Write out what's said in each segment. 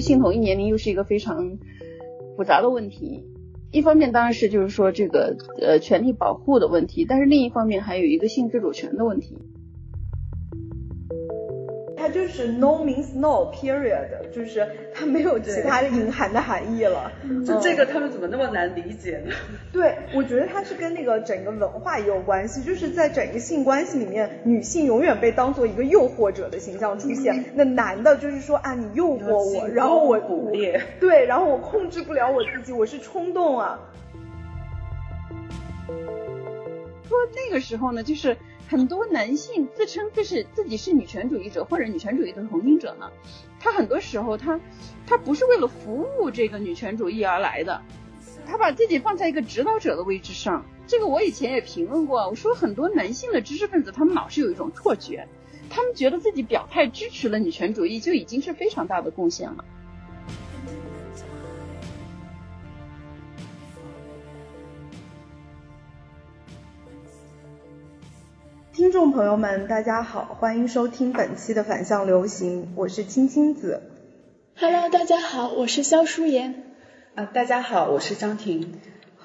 性统一年龄又是一个非常复杂的问题。一方面当然是就是说这个呃权利保护的问题，但是另一方面还有一个性自主权的问题。它就是 no means no period，就是它没有其他的隐含的含义了。就这个他们怎么那么难理解呢？对，我觉得它是跟那个整个文化也有关系，就是在整个性关系里面，女性永远被当做一个诱惑者的形象出现，那男的就是说啊，你诱惑我，然后我捕猎，对，然后我控制不了我自己，我是冲动啊。说那个时候呢，就是。很多男性自称就是自己是女权主义者或者女权主义的同情者呢，他很多时候他他不是为了服务这个女权主义而来的，他把自己放在一个指导者的位置上。这个我以前也评论过，我说很多男性的知识分子他们老是有一种错觉，他们觉得自己表态支持了女权主义就已经是非常大的贡献了。听众朋友们，大家好，欢迎收听本期的反向流行，我是青青子。Hello，大家好，我是肖淑妍。啊，大家好，我是张婷。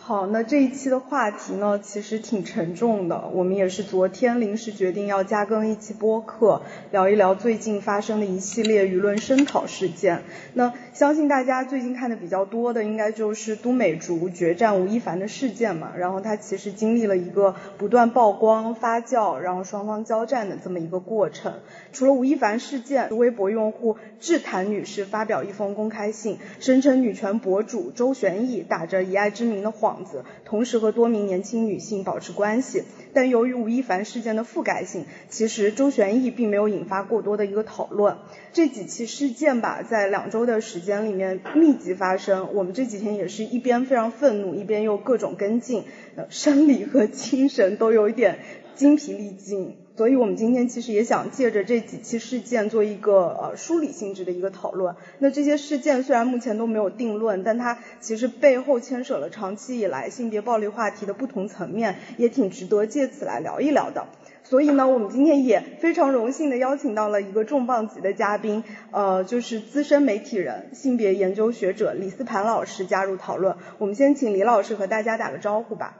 好，那这一期的话题呢，其实挺沉重的。我们也是昨天临时决定要加更一期播客，聊一聊最近发生的一系列舆论声讨事件。那相信大家最近看的比较多的，应该就是都美竹决战吴亦凡的事件嘛。然后他其实经历了一个不断曝光、发酵，然后双方交战的这么一个过程。除了吴亦凡事件，微博用户智坛女士发表一封公开信，声称女权博主周旋逸打着以爱之名的谎。子，同时和多名年轻女性保持关系，但由于吴亦凡事件的覆盖性，其实周旋义并没有引发过多的一个讨论。这几起事件吧，在两周的时间里面密集发生，我们这几天也是一边非常愤怒，一边又各种跟进，生理和精神都有一点精疲力尽。所以我们今天其实也想借着这几期事件做一个呃梳理性质的一个讨论。那这些事件虽然目前都没有定论，但它其实背后牵扯了长期以来性别暴力话题的不同层面，也挺值得借此来聊一聊的。所以呢，我们今天也非常荣幸的邀请到了一个重磅级的嘉宾，呃，就是资深媒体人、性别研究学者李思盘老师加入讨论。我们先请李老师和大家打个招呼吧。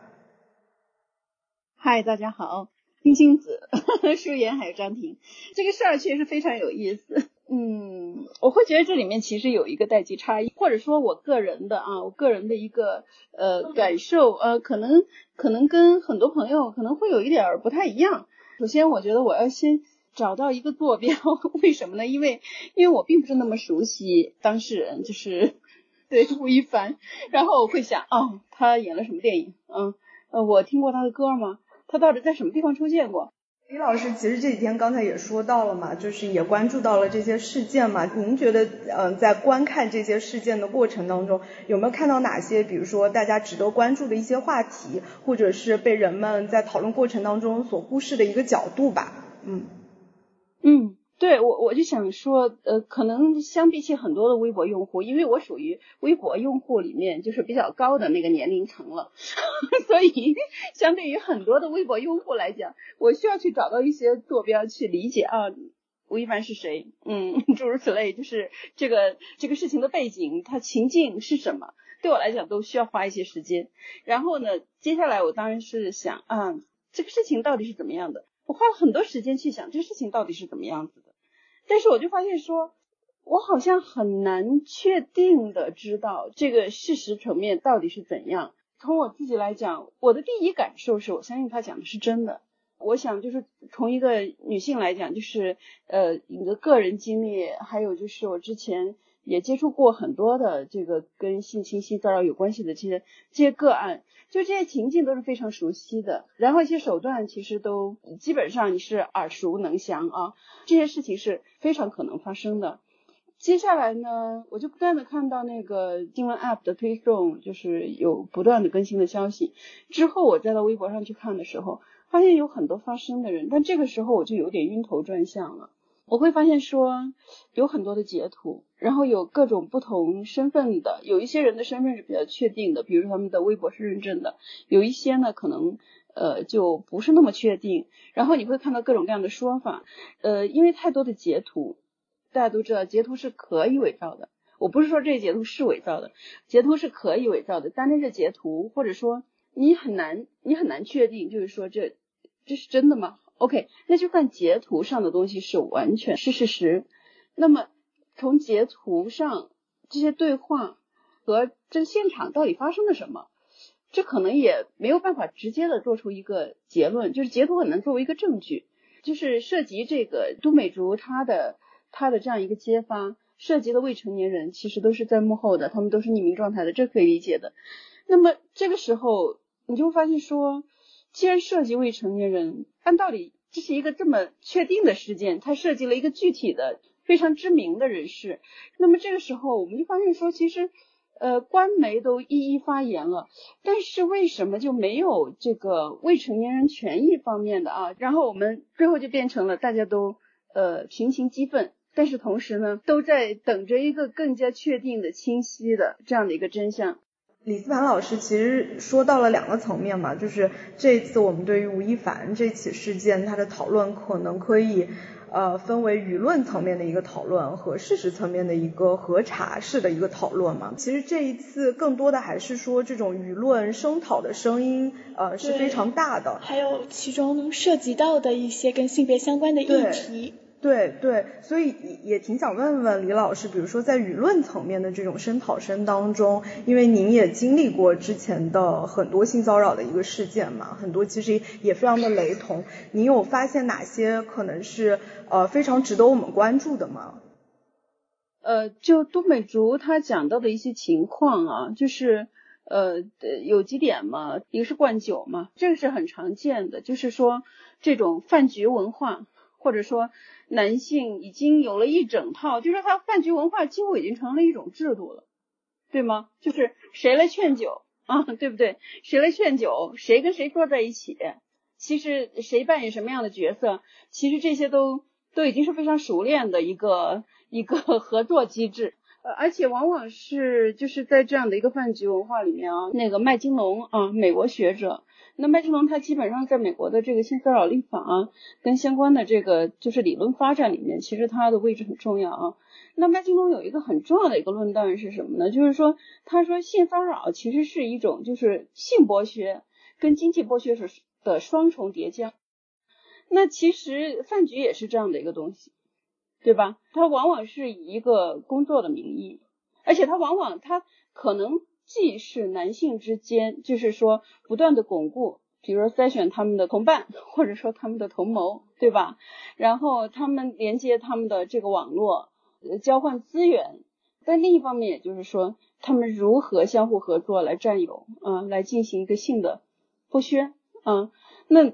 嗨，大家好。金星子、舒言还有张婷，这个事儿确实非常有意思。嗯，我会觉得这里面其实有一个代际差异，或者说我个人的啊，我个人的一个呃感受，呃，可能可能跟很多朋友可能会有一点不太一样。首先，我觉得我要先找到一个坐标，为什么呢？因为因为我并不是那么熟悉当事人，就是对吴亦凡，然后我会想，哦，他演了什么电影？嗯，呃，我听过他的歌吗？他到底在什么地方出现过？李老师，其实这几天刚才也说到了嘛，就是也关注到了这些事件嘛。您觉得，嗯，在观看这些事件的过程当中，有没有看到哪些，比如说大家值得关注的一些话题，或者是被人们在讨论过程当中所忽视的一个角度吧？嗯嗯。对我我就想说，呃，可能相比起很多的微博用户，因为我属于微博用户里面就是比较高的那个年龄层了，所以相对于很多的微博用户来讲，我需要去找到一些坐标去理解啊，吴亦凡是谁，嗯，诸如此类，就是这个这个事情的背景，它情境是什么，对我来讲都需要花一些时间。然后呢，接下来我当然是想啊，这个事情到底是怎么样的？我花了很多时间去想这个事情到底是怎么样子，但是我就发现说，我好像很难确定的知道这个事实层面到底是怎样。从我自己来讲，我的第一感受是我相信他讲的是真的。我想就是从一个女性来讲，就是呃你的个人经历，还有就是我之前也接触过很多的这个跟性侵、性骚扰有关系的这些这些个案。就这些情境都是非常熟悉的，然后一些手段其实都基本上你是耳熟能详啊，这些事情是非常可能发生的。接下来呢，我就不断的看到那个新闻 App 的推送，就是有不断的更新的消息。之后我再到微博上去看的时候，发现有很多发生的人，但这个时候我就有点晕头转向了。我会发现说有很多的截图，然后有各种不同身份的，有一些人的身份是比较确定的，比如他们的微博是认证的，有一些呢可能呃就不是那么确定。然后你会看到各种各样的说法，呃，因为太多的截图，大家都知道截图是可以伪造的，我不是说这截图是伪造的，截图是可以伪造的，单单是截图，或者说你很难你很难确定，就是说这这是真的吗？OK，那就算截图上的东西是完全是事实，那么从截图上这些对话和这个现场到底发生了什么，这可能也没有办法直接的做出一个结论，就是截图很难作为一个证据，就是涉及这个都美竹她的她的这样一个揭发。涉及的未成年人其实都是在幕后的，他们都是匿名状态的，这可以理解的。那么这个时候，你就会发现说，既然涉及未成年人，按道理这是一个这么确定的事件，它涉及了一个具体的、非常知名的人士。那么这个时候，我们就发现说，其实呃，官媒都一一发言了，但是为什么就没有这个未成年人权益方面的啊？然后我们最后就变成了大家都呃群情激愤。但是同时呢，都在等着一个更加确定的、清晰的这样的一个真相。李思盘老师其实说到了两个层面嘛，就是这一次我们对于吴亦凡这起事件，他的讨论可能可以呃分为舆论层面的一个讨论和事实层面的一个核查式的一个讨论嘛。其实这一次更多的还是说这种舆论声讨的声音呃是非常大的，还有其中涉及到的一些跟性别相关的议题。对对，所以也也挺想问问李老师，比如说在舆论层面的这种声讨声当中，因为您也经历过之前的很多性骚扰的一个事件嘛，很多其实也非常的雷同，您有发现哪些可能是呃非常值得我们关注的吗？呃，就都美竹她讲到的一些情况啊，就是呃有几点嘛，一个是灌酒嘛，这个是很常见的，就是说这种饭局文化，或者说。男性已经有了一整套，就是他饭局文化几乎已经成了一种制度了，对吗？就是谁来劝酒啊，对不对？谁来劝酒，谁跟谁坐在一起，其实谁扮演什么样的角色，其实这些都都已经是非常熟练的一个 一个合作机制，呃，而且往往是就是在这样的一个饭局文化里面啊，那个麦金龙啊，美国学者。那麦金龙他基本上在美国的这个性骚扰立法啊，跟相关的这个就是理论发展里面，其实他的位置很重要啊。那麦金龙有一个很重要的一个论断是什么呢？就是说，他说性骚扰其实是一种就是性剥削跟经济剥削是的双重叠加。那其实饭局也是这样的一个东西，对吧？它往往是以一个工作的名义，而且它往往它可能。既是男性之间，就是说不断的巩固，比如说筛选他们的同伴，或者说他们的同谋，对吧？然后他们连接他们的这个网络，交换资源。但另一方面，也就是说他们如何相互合作来占有，啊，来进行一个性的剥削，啊，那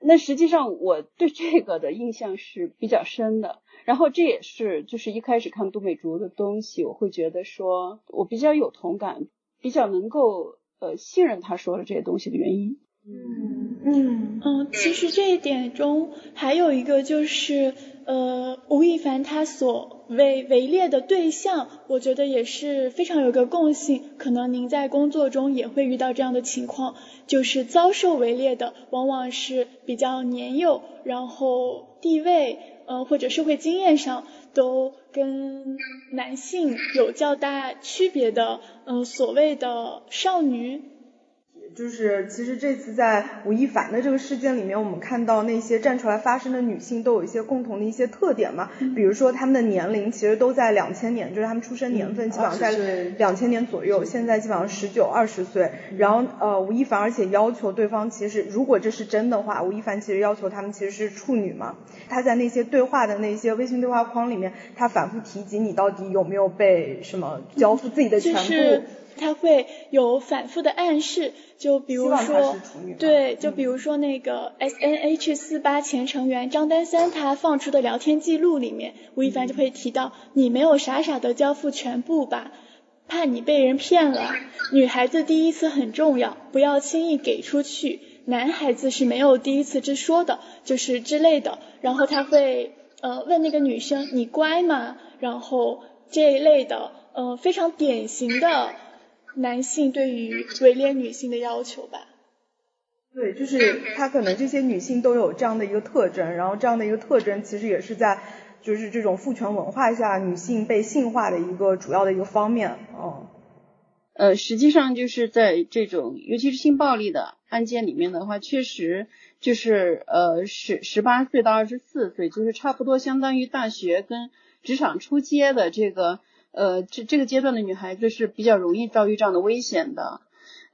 那实际上我对这个的印象是比较深的。然后这也是就是一开始看杜美竹的东西，我会觉得说我比较有同感。比较能够呃信任他说的这些东西的原因。嗯嗯嗯，其实这一点中还有一个就是呃吴亦凡他所为围猎的对象，我觉得也是非常有个共性，可能您在工作中也会遇到这样的情况，就是遭受围猎的往往是比较年幼，然后地位呃或者社会经验上。都跟男性有较大区别的，嗯，所谓的少女。就是，其实这次在吴亦凡的这个事件里面，我们看到那些站出来发声的女性都有一些共同的一些特点嘛，比如说她们的年龄其实都在两千年，就是她们出生年份基本上在两千年左右，现在基本上十九二十岁。然后呃，吴亦凡而且要求对方，其实如果这是真的话，吴亦凡其实要求他们其实是处女嘛。他在那些对话的那些微信对话框里面，他反复提及你到底有没有被什么交付自己的全部。他会有反复的暗示，就比如说，对，就比如说那个 S N H 四八前成员张丹三他放出的聊天记录里面，吴亦凡就会提到，你没有傻傻的交付全部吧，怕你被人骗了，女孩子第一次很重要，不要轻易给出去，男孩子是没有第一次之说的，就是之类的，然后他会呃问那个女生你乖吗？然后这一类的，呃非常典型的。男性对于围猎女性的要求吧，对，就是他可能这些女性都有这样的一个特征，然后这样的一个特征其实也是在就是这种父权文化下女性被性化的一个主要的一个方面，嗯。呃，实际上就是在这种，尤其是性暴力的案件里面的话，确实就是呃十十八岁到二十四岁，就是差不多相当于大学跟职场出街的这个呃这这个阶段的女孩子是比较容易遭遇这样的危险的。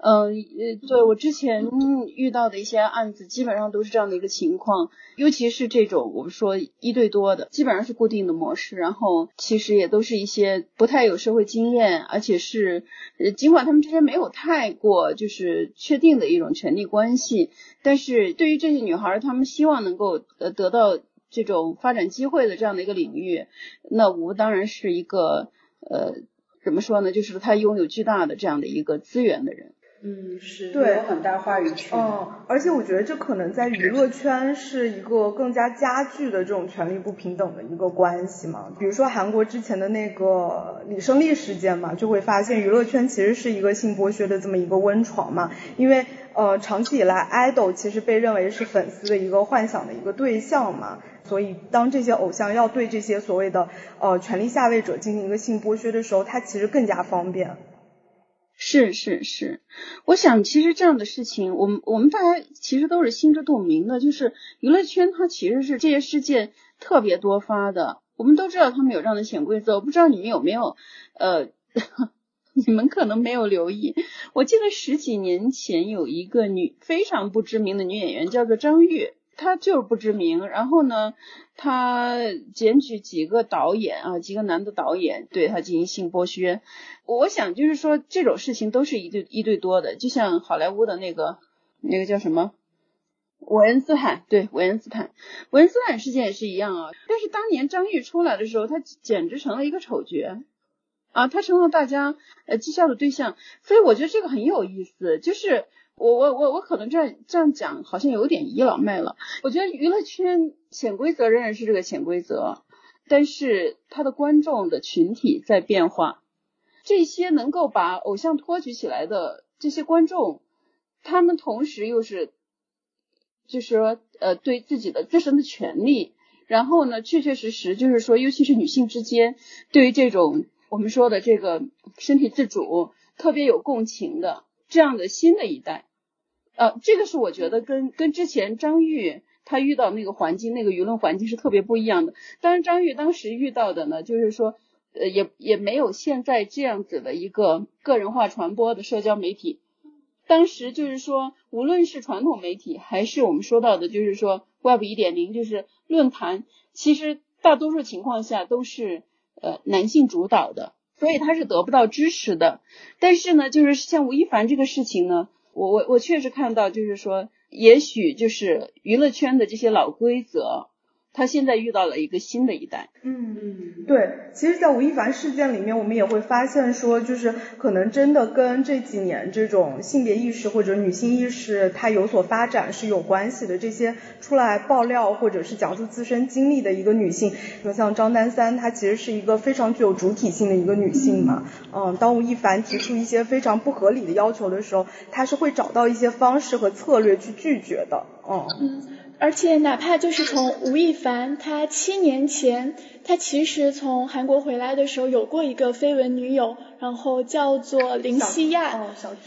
嗯，呃，对我之前遇到的一些案子，基本上都是这样的一个情况，尤其是这种我们说一对多的，基本上是固定的模式，然后其实也都是一些不太有社会经验，而且是，呃，尽管他们之间没有太过就是确定的一种权利关系，但是对于这些女孩，她们希望能够呃得到这种发展机会的这样的一个领域，那无当然是一个呃怎么说呢，就是他拥有巨大的这样的一个资源的人。嗯，是，对，有很大话语权。嗯，而且我觉得这可能在娱乐圈是一个更加加剧的这种权力不平等的一个关系嘛。比如说韩国之前的那个李胜利事件嘛，就会发现娱乐圈其实是一个性剥削的这么一个温床嘛。因为呃，长期以来，idol 其实被认为是粉丝的一个幻想的一个对象嘛，所以当这些偶像要对这些所谓的呃权力下位者进行一个性剥削的时候，他其实更加方便。是是是，我想其实这样的事情，我们我们大家其实都是心知肚明的，就是娱乐圈它其实是这些事件特别多发的，我们都知道他们有这样的潜规则，我不知道你们有没有，呃，你们可能没有留意，我记得十几年前有一个女非常不知名的女演员叫做张玉。他就是不知名，然后呢，他检举几个导演啊，几个男的导演对他进行性剥削。我想就是说这种事情都是一对一对多的，就像好莱坞的那个那个叫什么韦恩斯坦，对韦恩斯坦，韦恩斯坦事件也是一样啊。但是当年张玉出来的时候，他简直成了一个丑角啊，他成了大家呃讥笑的对象。所以我觉得这个很有意思，就是。我我我我可能这样这样讲好像有点倚老卖老。我觉得娱乐圈潜规则仍然是这个潜规则，但是他的观众的群体在变化。这些能够把偶像托举起来的这些观众，他们同时又是，就是说呃对自己的自身的权利，然后呢确确实实就是说，尤其是女性之间，对于这种我们说的这个身体自主特别有共情的这样的新的一代。呃，这个是我觉得跟跟之前张玉他遇到那个环境，那个舆论环境是特别不一样的。当然，张玉当时遇到的呢，就是说，呃，也也没有现在这样子的一个个人化传播的社交媒体。当时就是说，无论是传统媒体，还是我们说到的，就是说 Web 一点零，就是论坛，其实大多数情况下都是呃男性主导的，所以他是得不到支持的。但是呢，就是像吴亦凡这个事情呢。我我我确实看到，就是说，也许就是娱乐圈的这些老规则。他现在遇到了一个新的一代。嗯嗯，对，其实，在吴亦凡事件里面，我们也会发现说，就是可能真的跟这几年这种性别意识或者女性意识它有所发展是有关系的。这些出来爆料或者是讲述自身经历的一个女性，就像张丹三，她其实是一个非常具有主体性的一个女性嘛。嗯，当吴亦凡提出一些非常不合理的要求的时候，她是会找到一些方式和策略去拒绝的。嗯。而且哪怕就是从吴亦凡，他七年前，他其实从韩国回来的时候有过一个绯闻女友，然后叫做林希亚，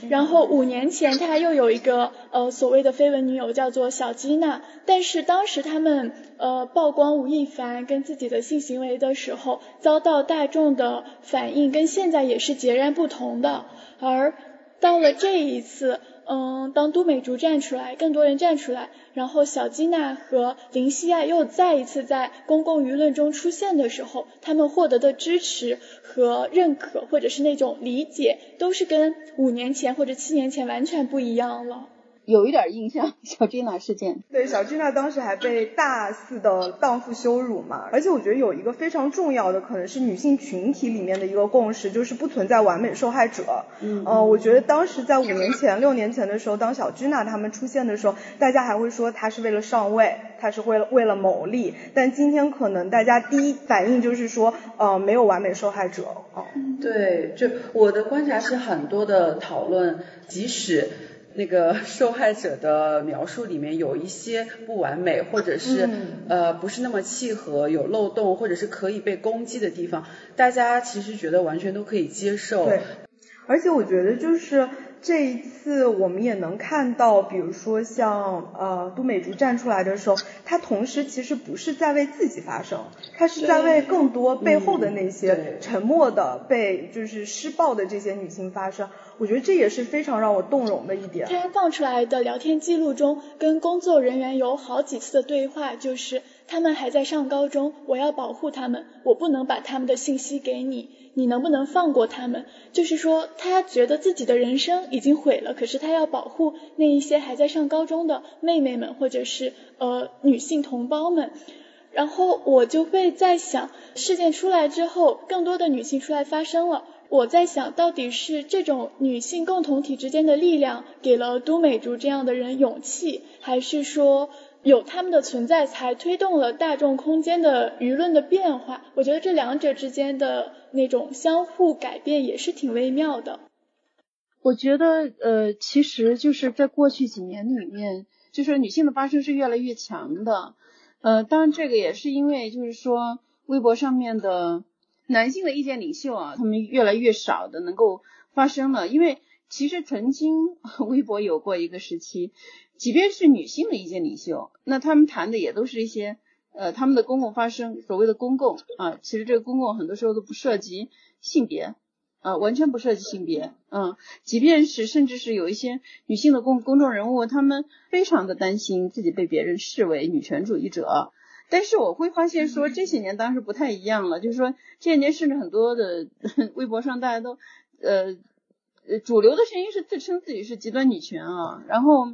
然后五年前他又有一个呃所谓的绯闻女友叫做小吉娜，但是当时他们呃曝光吴亦凡跟自己的性行为的时候，遭到大众的反应跟现在也是截然不同的，而到了这一次。嗯，当都美竹站出来，更多人站出来，然后小金娜和林希亚又再一次在公共舆论中出现的时候，他们获得的支持和认可，或者是那种理解，都是跟五年前或者七年前完全不一样了。有一点印象，小君娜事件。对，小君娜当时还被大肆的荡妇羞辱嘛。而且我觉得有一个非常重要的，可能是女性群体里面的一个共识，就是不存在完美受害者。嗯。呃，我觉得当时在五年前、六年前的时候，当小君娜他们出现的时候，大家还会说她是为了上位，她是为了为了牟利。但今天可能大家第一反应就是说，呃，没有完美受害者。哦。对，就我的观察是很多的讨论，即使。那个 受害者的描述里面有一些不完美，或者是呃不是那么契合，有漏洞，或者是可以被攻击的地方，大家其实觉得完全都可以接受。对，而且我觉得就是这一次我们也能看到，比如说像呃都美竹站出来的时候，她同时其实不是在为自己发声，她是在为更多背后的那些沉默的被就是施暴的这些女性发声。我觉得这也是非常让我动容的一点。他放出来的聊天记录中，跟工作人员有好几次的对话，就是他们还在上高中，我要保护他们，我不能把他们的信息给你，你能不能放过他们？就是说，他觉得自己的人生已经毁了，可是他要保护那一些还在上高中的妹妹们，或者是呃女性同胞们。然后我就会在想，事件出来之后，更多的女性出来发声了。我在想到底是这种女性共同体之间的力量给了都美竹这样的人勇气，还是说有他们的存在才推动了大众空间的舆论的变化？我觉得这两者之间的那种相互改变也是挺微妙的。我觉得呃，其实就是在过去几年里面，就是女性的发声是越来越强的。呃，当然这个也是因为就是说微博上面的。男性的意见领袖啊，他们越来越少的能够发声了，因为其实曾经 微博有过一个时期，即便是女性的意见领袖，那他们谈的也都是一些呃他们的公共发声，所谓的公共啊，其实这个公共很多时候都不涉及性别啊，完全不涉及性别，嗯，即便是甚至是有一些女性的公公众人物，他们非常的担心自己被别人视为女权主义者。但是我会发现说这些年当时不太一样了，就是说这些年甚至很多的 微博上大家都呃呃主流的声音是自称自己是极端女权啊，然后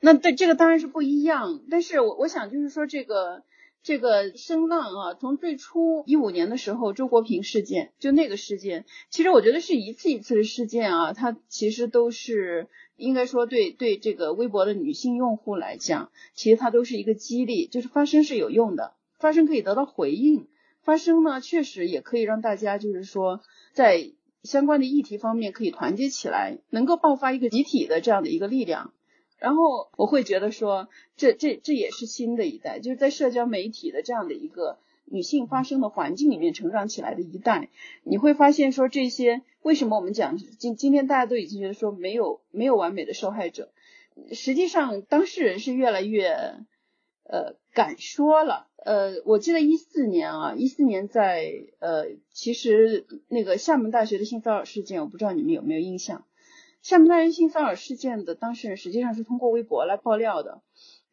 那对这个当然是不一样，但是我我想就是说这个这个声浪啊，从最初一五年的时候周国平事件就那个事件，其实我觉得是一次一次的事件啊，它其实都是。应该说，对对这个微博的女性用户来讲，其实它都是一个激励，就是发声是有用的，发声可以得到回应，发声呢确实也可以让大家就是说在相关的议题方面可以团结起来，能够爆发一个集体的这样的一个力量。然后我会觉得说，这这这也是新的一代，就是在社交媒体的这样的一个。女性发声的环境里面成长起来的一代，你会发现说这些为什么我们讲今今天大家都已经觉得说没有没有完美的受害者，实际上当事人是越来越呃敢说了。呃，我记得一四年啊，一四年在呃其实那个厦门大学的性骚扰事件，我不知道你们有没有印象。厦门大学性骚扰事件的当事人实际上是通过微博来爆料的。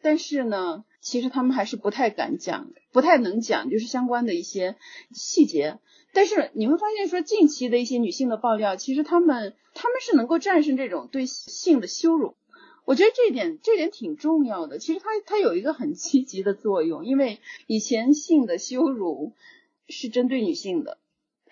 但是呢，其实他们还是不太敢讲，不太能讲，就是相关的一些细节。但是你会发现，说近期的一些女性的爆料，其实他们他们是能够战胜这种对性的羞辱。我觉得这一点，这点挺重要的。其实它它有一个很积极的作用，因为以前性的羞辱是针对女性的。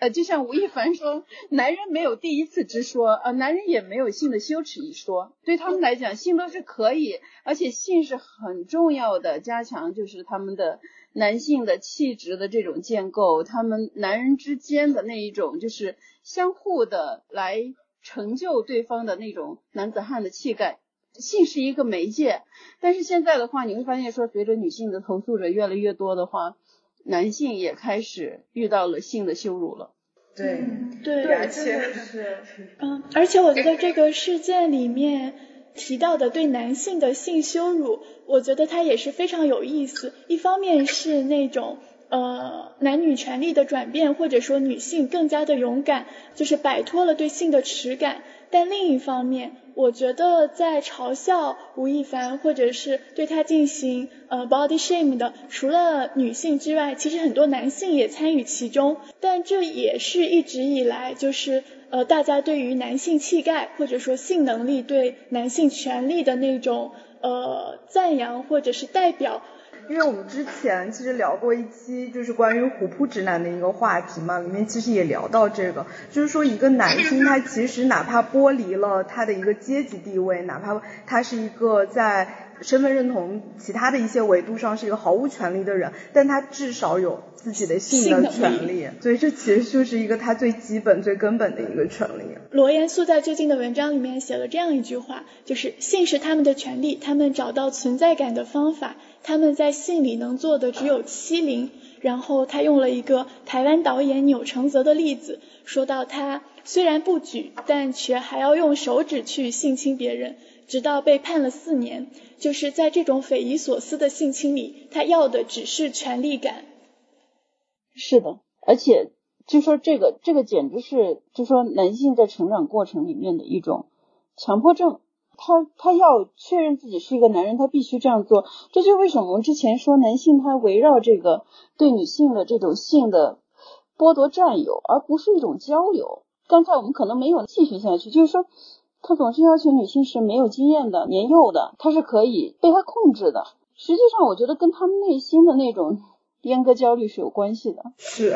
呃，就像吴亦凡说，男人没有第一次之说，呃，男人也没有性的羞耻一说。对他们来讲，性都是可以，而且性是很重要的，加强就是他们的男性的气质的这种建构，他们男人之间的那一种就是相互的来成就对方的那种男子汉的气概。性是一个媒介，但是现在的话，你会发现说，随着女性的投诉者越来越多的话。男性也开始遇到了性的羞辱了，对，对，而且是，嗯，而且我觉得这个事件里面提到的对男性的性羞辱，我觉得它也是非常有意思。一方面是那种呃男女权利的转变，或者说女性更加的勇敢，就是摆脱了对性的耻感。但另一方面，我觉得在嘲笑吴亦凡或者是对他进行呃 body shame 的，除了女性之外，其实很多男性也参与其中。但这也是一直以来就是呃大家对于男性气概或者说性能力对男性权利的那种呃赞扬或者是代表。因为我们之前其实聊过一期，就是关于虎扑直男的一个话题嘛，里面其实也聊到这个，就是说一个男性他其实哪怕剥离了他的一个阶级地位，哪怕他是一个在身份认同其他的一些维度上是一个毫无权利的人，但他至少有自己的性的权利，所以这其实就是一个他最基本、最根本的一个权利。罗严素在最近的文章里面写了这样一句话，就是性是他们的权利，他们找到存在感的方法，他们在性里能做的只有欺凌。然后他用了一个台湾导演钮承泽的例子，说到他虽然不举，但却还要用手指去性侵别人。直到被判了四年，就是在这种匪夷所思的性侵里，他要的只是权力感。是的，而且就说这个，这个简直是就说男性在成长过程里面的一种强迫症。他他要确认自己是一个男人，他必须这样做。这就为什么我们之前说男性他围绕这个对女性的这种性的剥夺占有，而不是一种交流。刚才我们可能没有继续下去，就是说。他总是要求女性是没有经验的、年幼的，他是可以被他控制的。实际上，我觉得跟他们内心的那种阉割焦虑是有关系的。是，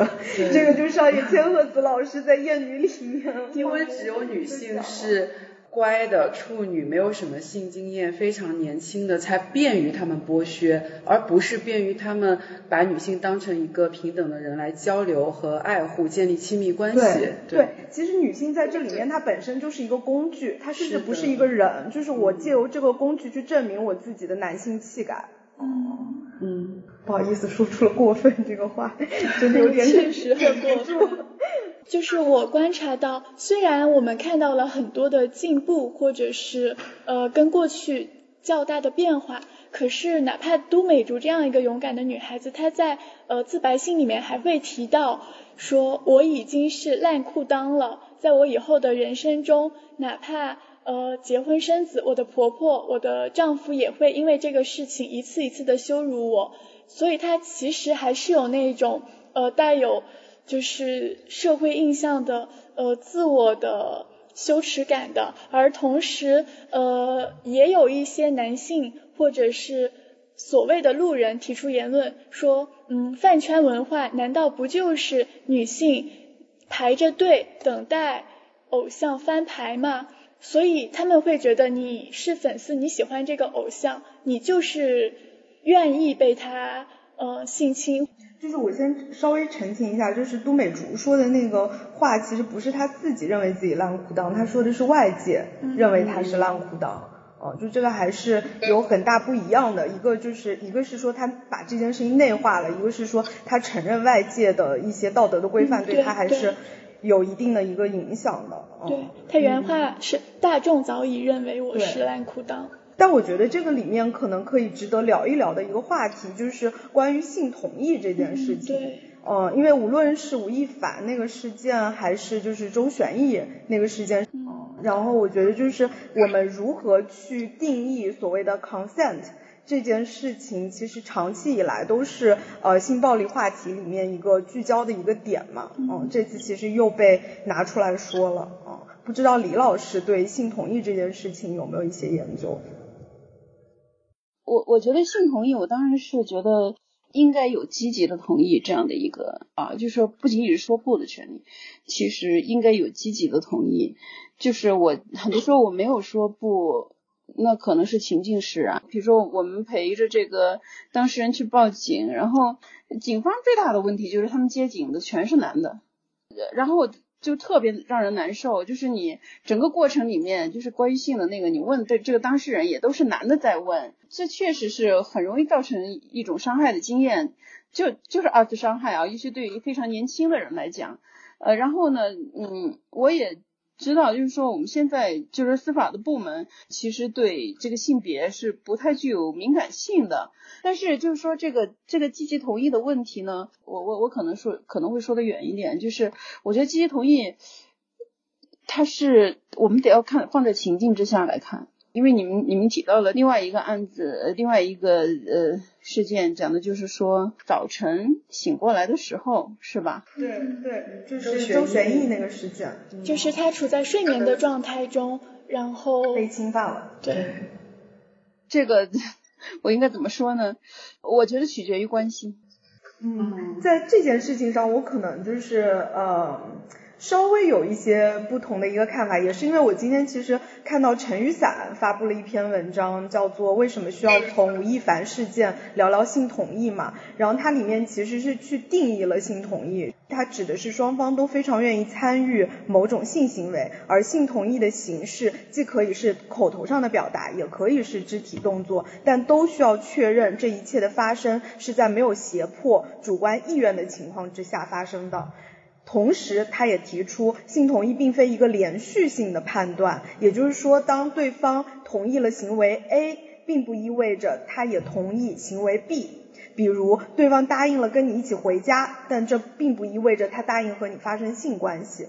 这个就是上野千鹤子老师在《艳女》里面，因为只有女性是。乖的处女，没有什么性经验，非常年轻的，才便于他们剥削，而不是便于他们把女性当成一个平等的人来交流和爱护，建立亲密关系。对对，其实女性在这里面，她本身就是一个工具，她甚至不是一个人，就是我借由这个工具去证明我自己的男性气概。嗯嗯，不好意思，说出了过分这个话，真的有点确实 很过分。就是我观察到，虽然我们看到了很多的进步，或者是呃跟过去较大的变化，可是哪怕都美竹这样一个勇敢的女孩子，她在呃自白信里面还会提到说，我已经是烂裤裆了，在我以后的人生中，哪怕呃结婚生子，我的婆婆、我的丈夫也会因为这个事情一次一次的羞辱我，所以她其实还是有那种呃带有。就是社会印象的呃自我的羞耻感的，而同时呃也有一些男性或者是所谓的路人提出言论说，嗯饭圈文化难道不就是女性排着队等待偶像翻牌吗？所以他们会觉得你是粉丝，你喜欢这个偶像，你就是愿意被他呃性侵。就是我先稍微澄清一下，就是都美竹说的那个话，其实不是她自己认为自己烂裤裆，她说的是外界认为她是烂裤裆，哦，就这个还是有很大不一样的。一个就是一个是说他把这件事情内化了，一个是说他承认外界的一些道德的规范对他还是有一定的一个影响的。对他原话是大众早已认为我是烂裤裆。但我觉得这个里面可能可以值得聊一聊的一个话题，就是关于性同意这件事情。对。嗯，因为无论是吴亦凡那个事件，还是就是周旋逸那个事件，嗯，然后我觉得就是我们如何去定义所谓的 consent 这件事情，其实长期以来都是呃性暴力话题里面一个聚焦的一个点嘛。嗯。这次其实又被拿出来说了。嗯。不知道李老师对性同意这件事情有没有一些研究？我我觉得性同意，我当然是觉得应该有积极的同意这样的一个啊，就是说不仅仅是说不的权利，其实应该有积极的同意。就是我很多时候我没有说不，那可能是情境式啊。比如说我们陪着这个当事人去报警，然后警方最大的问题就是他们接警的全是男的，然后。就特别让人难受，就是你整个过程里面，就是关于性的那个，你问对这个当事人也都是男的在问，这确实是很容易造成一种伤害的经验，就就是二次伤害啊，尤其对于非常年轻的人来讲，呃，然后呢，嗯，我也。知道，就是说我们现在就是司法的部门，其实对这个性别是不太具有敏感性的。但是就是说这个这个积极同意的问题呢，我我我可能说可能会说的远一点，就是我觉得积极同意，它是我们得要看放在情境之下来看。因为你们你们提到了另外一个案子，另外一个呃事件，讲的就是说早晨醒过来的时候，是吧？对对，就是周玄义那个事件，就是他处在睡眠的状态中，然后被侵犯了。对，这个我应该怎么说呢？我觉得取决于关系。嗯，在这件事情上，我可能就是呃。稍微有一些不同的一个看法，也是因为我今天其实看到陈雨伞发布了一篇文章，叫做《为什么需要从吴亦凡事件聊聊性同意》嘛，然后它里面其实是去定义了性同意，它指的是双方都非常愿意参与某种性行为，而性同意的形式既可以是口头上的表达，也可以是肢体动作，但都需要确认这一切的发生是在没有胁迫、主观意愿的情况之下发生的。同时，他也提出，性同意并非一个连续性的判断，也就是说，当对方同意了行为 A，并不意味着他也同意行为 B。比如，对方答应了跟你一起回家，但这并不意味着他答应和你发生性关系。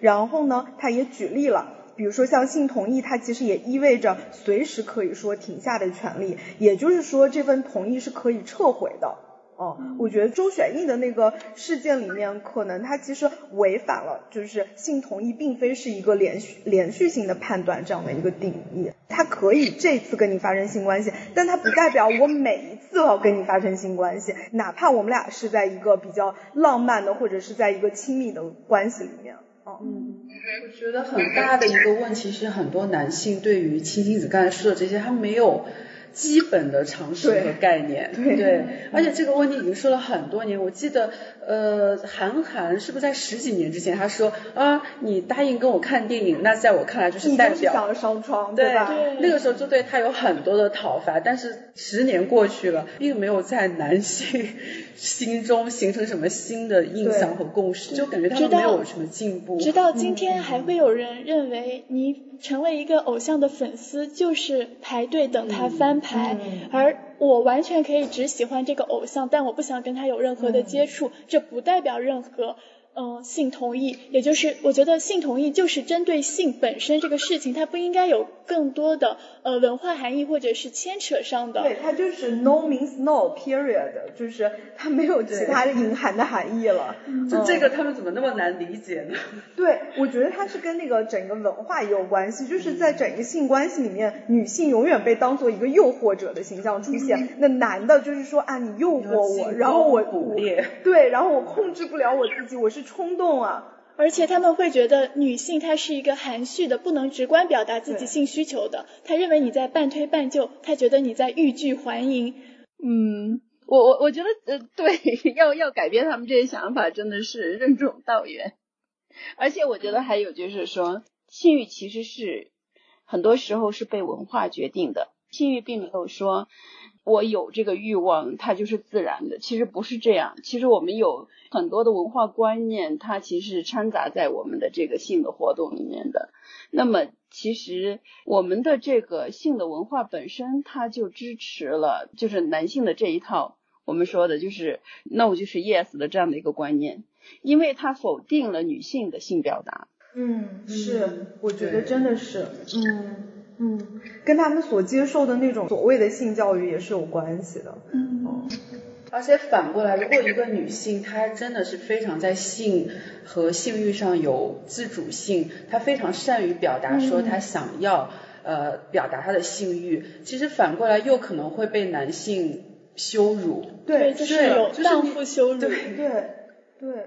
然后呢，他也举例了，比如说像性同意，它其实也意味着随时可以说停下的权利，也就是说，这份同意是可以撤回的。哦，我觉得周旋义的那个事件里面，可能他其实违反了，就是性同意并非是一个连续连续性的判断这样的一个定义。他可以这次跟你发生性关系，但他不代表我每一次要跟你发生性关系，哪怕我们俩是在一个比较浪漫的或者是在一个亲密的关系里面。哦嗯，我觉得很大的一个问题是，很多男性对于亲亲子刚才说的这些，他没有。基本的常识和概念，对，而且这个问题已经说了很多年。我记得，呃，韩寒是不是在十几年之前他说啊，你答应跟我看电影，那在我看来就是代表想上床，对吧？那个时候就对他有很多的讨伐，但是十年过去了，并没有在男性心中形成什么新的印象和共识，就感觉他们没有什么进步。直到今天，还会有人认为你。成为一个偶像的粉丝，就是排队等他翻牌，而我完全可以只喜欢这个偶像，但我不想跟他有任何的接触，这不代表任何。嗯，性同意，也就是我觉得性同意就是针对性本身这个事情，它不应该有更多的呃文化含义或者是牵扯上的。对，它就是 no means no，period，就是它没有其他的隐含的含义了。就这个他们怎么那么难理解呢？对，我觉得它是跟那个整个文化也有关系，就是在整个性关系里面，女性永远被当做一个诱惑者的形象出现，那男的就是说啊，你诱惑我，然后我捕猎，对，然后我控制不了我自己，我是。冲动啊！而且他们会觉得女性她是一个含蓄的，不能直观表达自己性需求的。他认为你在半推半就，他觉得你在欲拒还迎。嗯，我我我觉得呃，对，要要改变他们这些想法，真的是任重道远。而且我觉得还有就是说，性欲其实是很多时候是被文化决定的，性欲并没有说。我有这个欲望，它就是自然的。其实不是这样。其实我们有很多的文化观念，它其实是掺杂在我们的这个性的活动里面的。那么，其实我们的这个性的文化本身，它就支持了就是男性的这一套我们说的就是 no 就是 yes 的这样的一个观念，因为它否定了女性的性表达。嗯，是，我觉得真的是，嗯。嗯，跟他们所接受的那种所谓的性教育也是有关系的。嗯，而且反过来，如果一个女性她真的是非常在性和性欲上有自主性，她非常善于表达说她想要呃表达她的性欲，其实反过来又可能会被男性羞辱。对，就是有荡妇羞辱。对对对。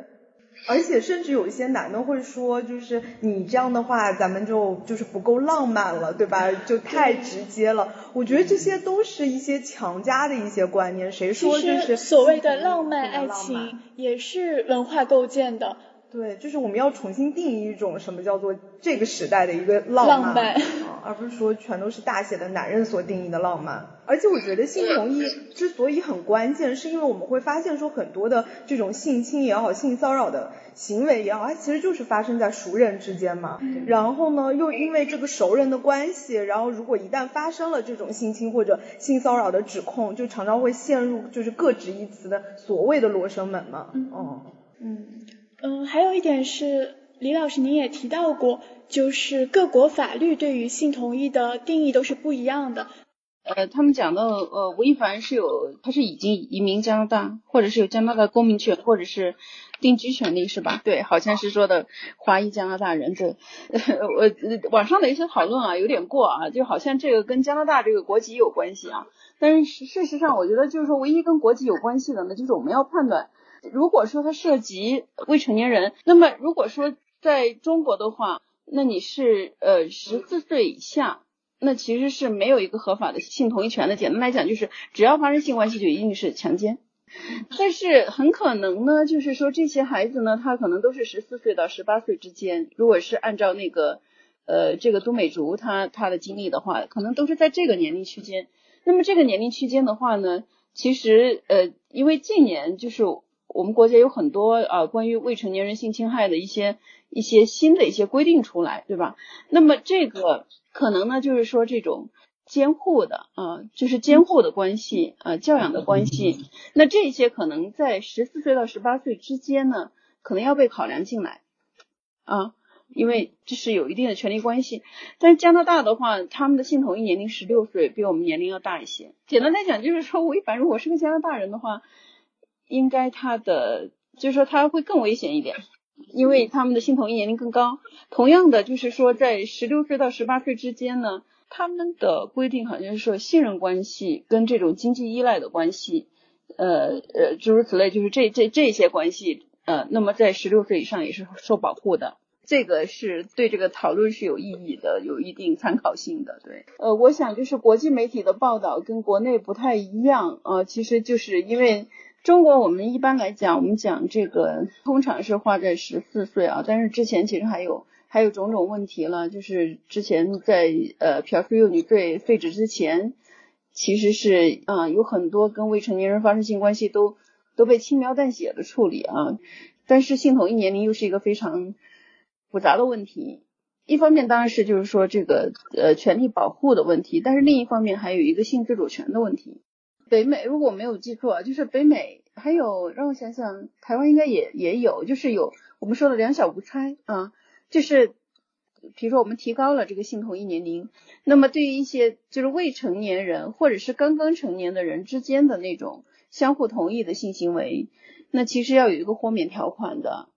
而且甚至有一些男的会说，就是你这样的话，咱们就就是不够浪漫了，对吧？就太直接了。我觉得这些都是一些强加的一些观念。谁说就是所谓的浪漫爱情也是文化构建的。对，就是我们要重新定义一种什么叫做这个时代的一个浪漫，而不是说全都是大写的男人所定义的浪漫。而且我觉得性同意之所以很关键，是因为我们会发现说很多的这种性侵也好、性骚扰的行为也好，它其实就是发生在熟人之间嘛。然后呢，又因为这个熟人的关系，然后如果一旦发生了这种性侵或者性骚扰的指控，就常常会陷入就是各执一词的所谓的罗生门嘛。嗯嗯。嗯，还有一点是，李老师您也提到过，就是各国法律对于性同意的定义都是不一样的。呃，他们讲到，呃，吴亦凡是有，他是已经移民加拿大，或者是有加拿大公民权，或者是定居权利，是吧？对，好像是说的华裔加拿大人。这，我网上的一些讨论啊，有点过啊，就好像这个跟加拿大这个国籍有关系啊。但是事实上，我觉得就是说，唯一跟国籍有关系的呢，就是我们要判断。如果说他涉及未成年人，那么如果说在中国的话，那你是呃十四岁以下，那其实是没有一个合法的性同意权的。简单来讲，就是只要发生性关系，就一定是强奸。但是很可能呢，就是说这些孩子呢，他可能都是十四岁到十八岁之间。如果是按照那个呃这个都美竹他他的经历的话，可能都是在这个年龄区间。那么这个年龄区间的话呢，其实呃因为近年就是我们国家有很多啊关于未成年人性侵害的一些一些新的一些规定出来，对吧？那么这个可能呢，就是说这种。监护的啊，就是监护的关系啊，教养的关系。那这些可能在十四岁到十八岁之间呢，可能要被考量进来啊，因为这是有一定的权利关系。但是加拿大的话，他们的性同意年龄十六岁，比我们年龄要大一些。简单来讲，就是说违反，如果是个加拿大人的话，应该他的就是说他会更危险一点，因为他们的性同意年龄更高。同样的，就是说在十六岁到十八岁之间呢。他们的规定好像是说信任关系跟这种经济依赖的关系，呃呃诸如此类，就是这这这些关系，呃，那么在十六岁以上也是受保护的，这个是对这个讨论是有意义的，有一定参考性的。对，呃，我想就是国际媒体的报道跟国内不太一样啊，其实就是因为中国我们一般来讲，我们讲这个通常是划在十四岁啊，但是之前其实还有。还有种种问题了，就是之前在呃嫖宿幼女罪废止之前，其实是啊有很多跟未成年人发生性关系都都被轻描淡写的处理啊，但是性同意年龄又是一个非常复杂的问题，一方面当然是就是说这个呃权利保护的问题，但是另一方面还有一个性自主权的问题。北美如果我没有记错，就是北美还有让我想想，台湾应该也也有，就是有我们说的两小无猜啊。就是，比如说我们提高了这个性同意年龄，那么对于一些就是未成年人或者是刚刚成年的人之间的那种相互同意的性行为，那其实要有一个豁免条款的。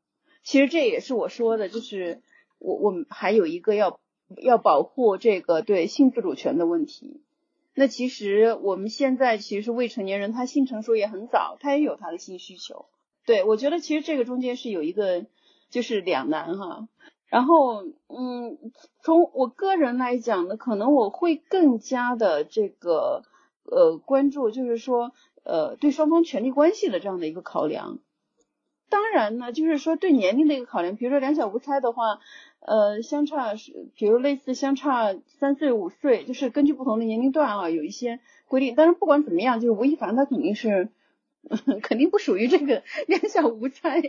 其实这也是我说的，就是我我们还有一个要要保护这个对性自主权的问题。那其实我们现在其实未成年人他性成熟也很早，他也有他的性需求。对我觉得其实这个中间是有一个就是两难哈。然后，嗯，从我个人来讲呢，可能我会更加的这个呃关注，就是说呃对双方权利关系的这样的一个考量。当然呢，就是说对年龄的一个考量，比如说两小无猜的话，呃相差是，比如类似相差三岁五岁，就是根据不同的年龄段啊有一些规定。但是不管怎么样，就是吴亦凡他肯定是 肯定不属于这个 两小无猜。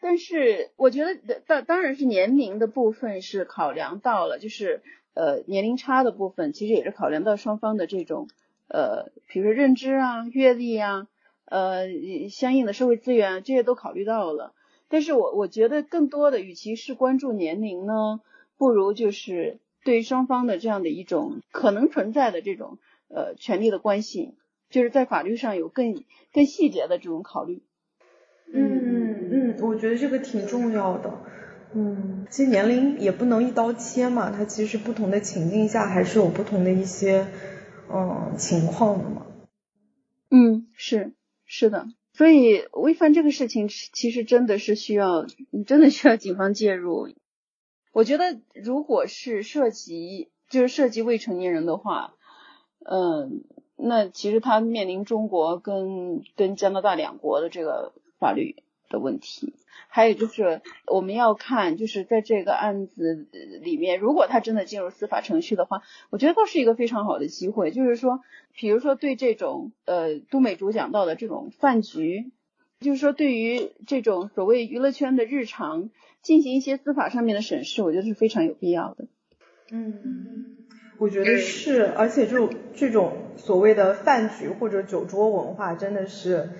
但是我觉得当当然是年龄的部分是考量到了，就是呃年龄差的部分，其实也是考量到双方的这种呃，比如说认知啊、阅历啊、呃相应的社会资源这些都考虑到了。但是我我觉得更多的，与其是关注年龄呢，不如就是对双方的这样的一种可能存在的这种呃权利的关系，就是在法律上有更更细节的这种考虑。嗯嗯，我觉得这个挺重要的。嗯，其实年龄也不能一刀切嘛，它其实不同的情境下还是有不同的一些嗯情况的嘛。嗯，是是的，所以违反这个事情其实真的是需要，你真的需要警方介入。我觉得如果是涉及就是涉及未成年人的话，嗯，那其实他面临中国跟跟加拿大两国的这个。法律的问题，还有就是我们要看，就是在这个案子里面，如果他真的进入司法程序的话，我觉得都是一个非常好的机会。就是说，比如说对这种呃杜美竹讲到的这种饭局，就是说对于这种所谓娱乐圈的日常进行一些司法上面的审视，我觉得是非常有必要的。嗯，我觉得是，而且就这种所谓的饭局或者酒桌文化，真的是。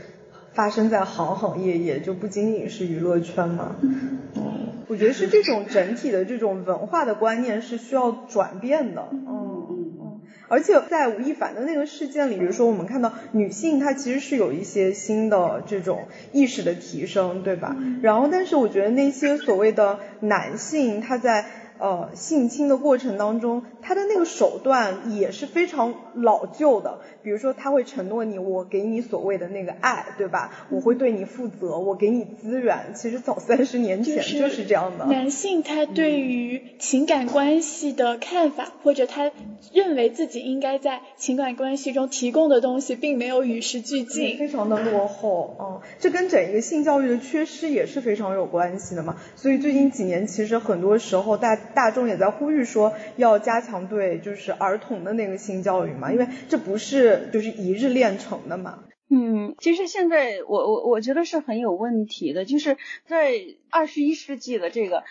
发生在行行业业，就不仅仅是娱乐圈嘛。嗯，我觉得是这种整体的这种文化的观念是需要转变的。嗯嗯嗯。而且在吴亦凡的那个事件里，比如说我们看到女性她其实是有一些新的这种意识的提升，对吧？然后，但是我觉得那些所谓的男性他在。呃性侵的过程当中，他的那个手段也是非常老旧的。比如说他会承诺你，我给你所谓的那个爱，对吧？我会对你负责，我给你资源。其实早三十年前就是这样的。男性他对于情感关系的看法，或者他认为自己应该在情感关系中提供的东西，并没有与时俱进，非常的落后。嗯，这跟整一个性教育的缺失也是非常有关系的嘛。所以最近几年，其实很多时候大大众也在呼吁说，要加强对就是儿童的那个性教育嘛，因为这不是。就是一日练成的嘛。嗯，其实现在我我我觉得是很有问题的，就是在二十一世纪的这个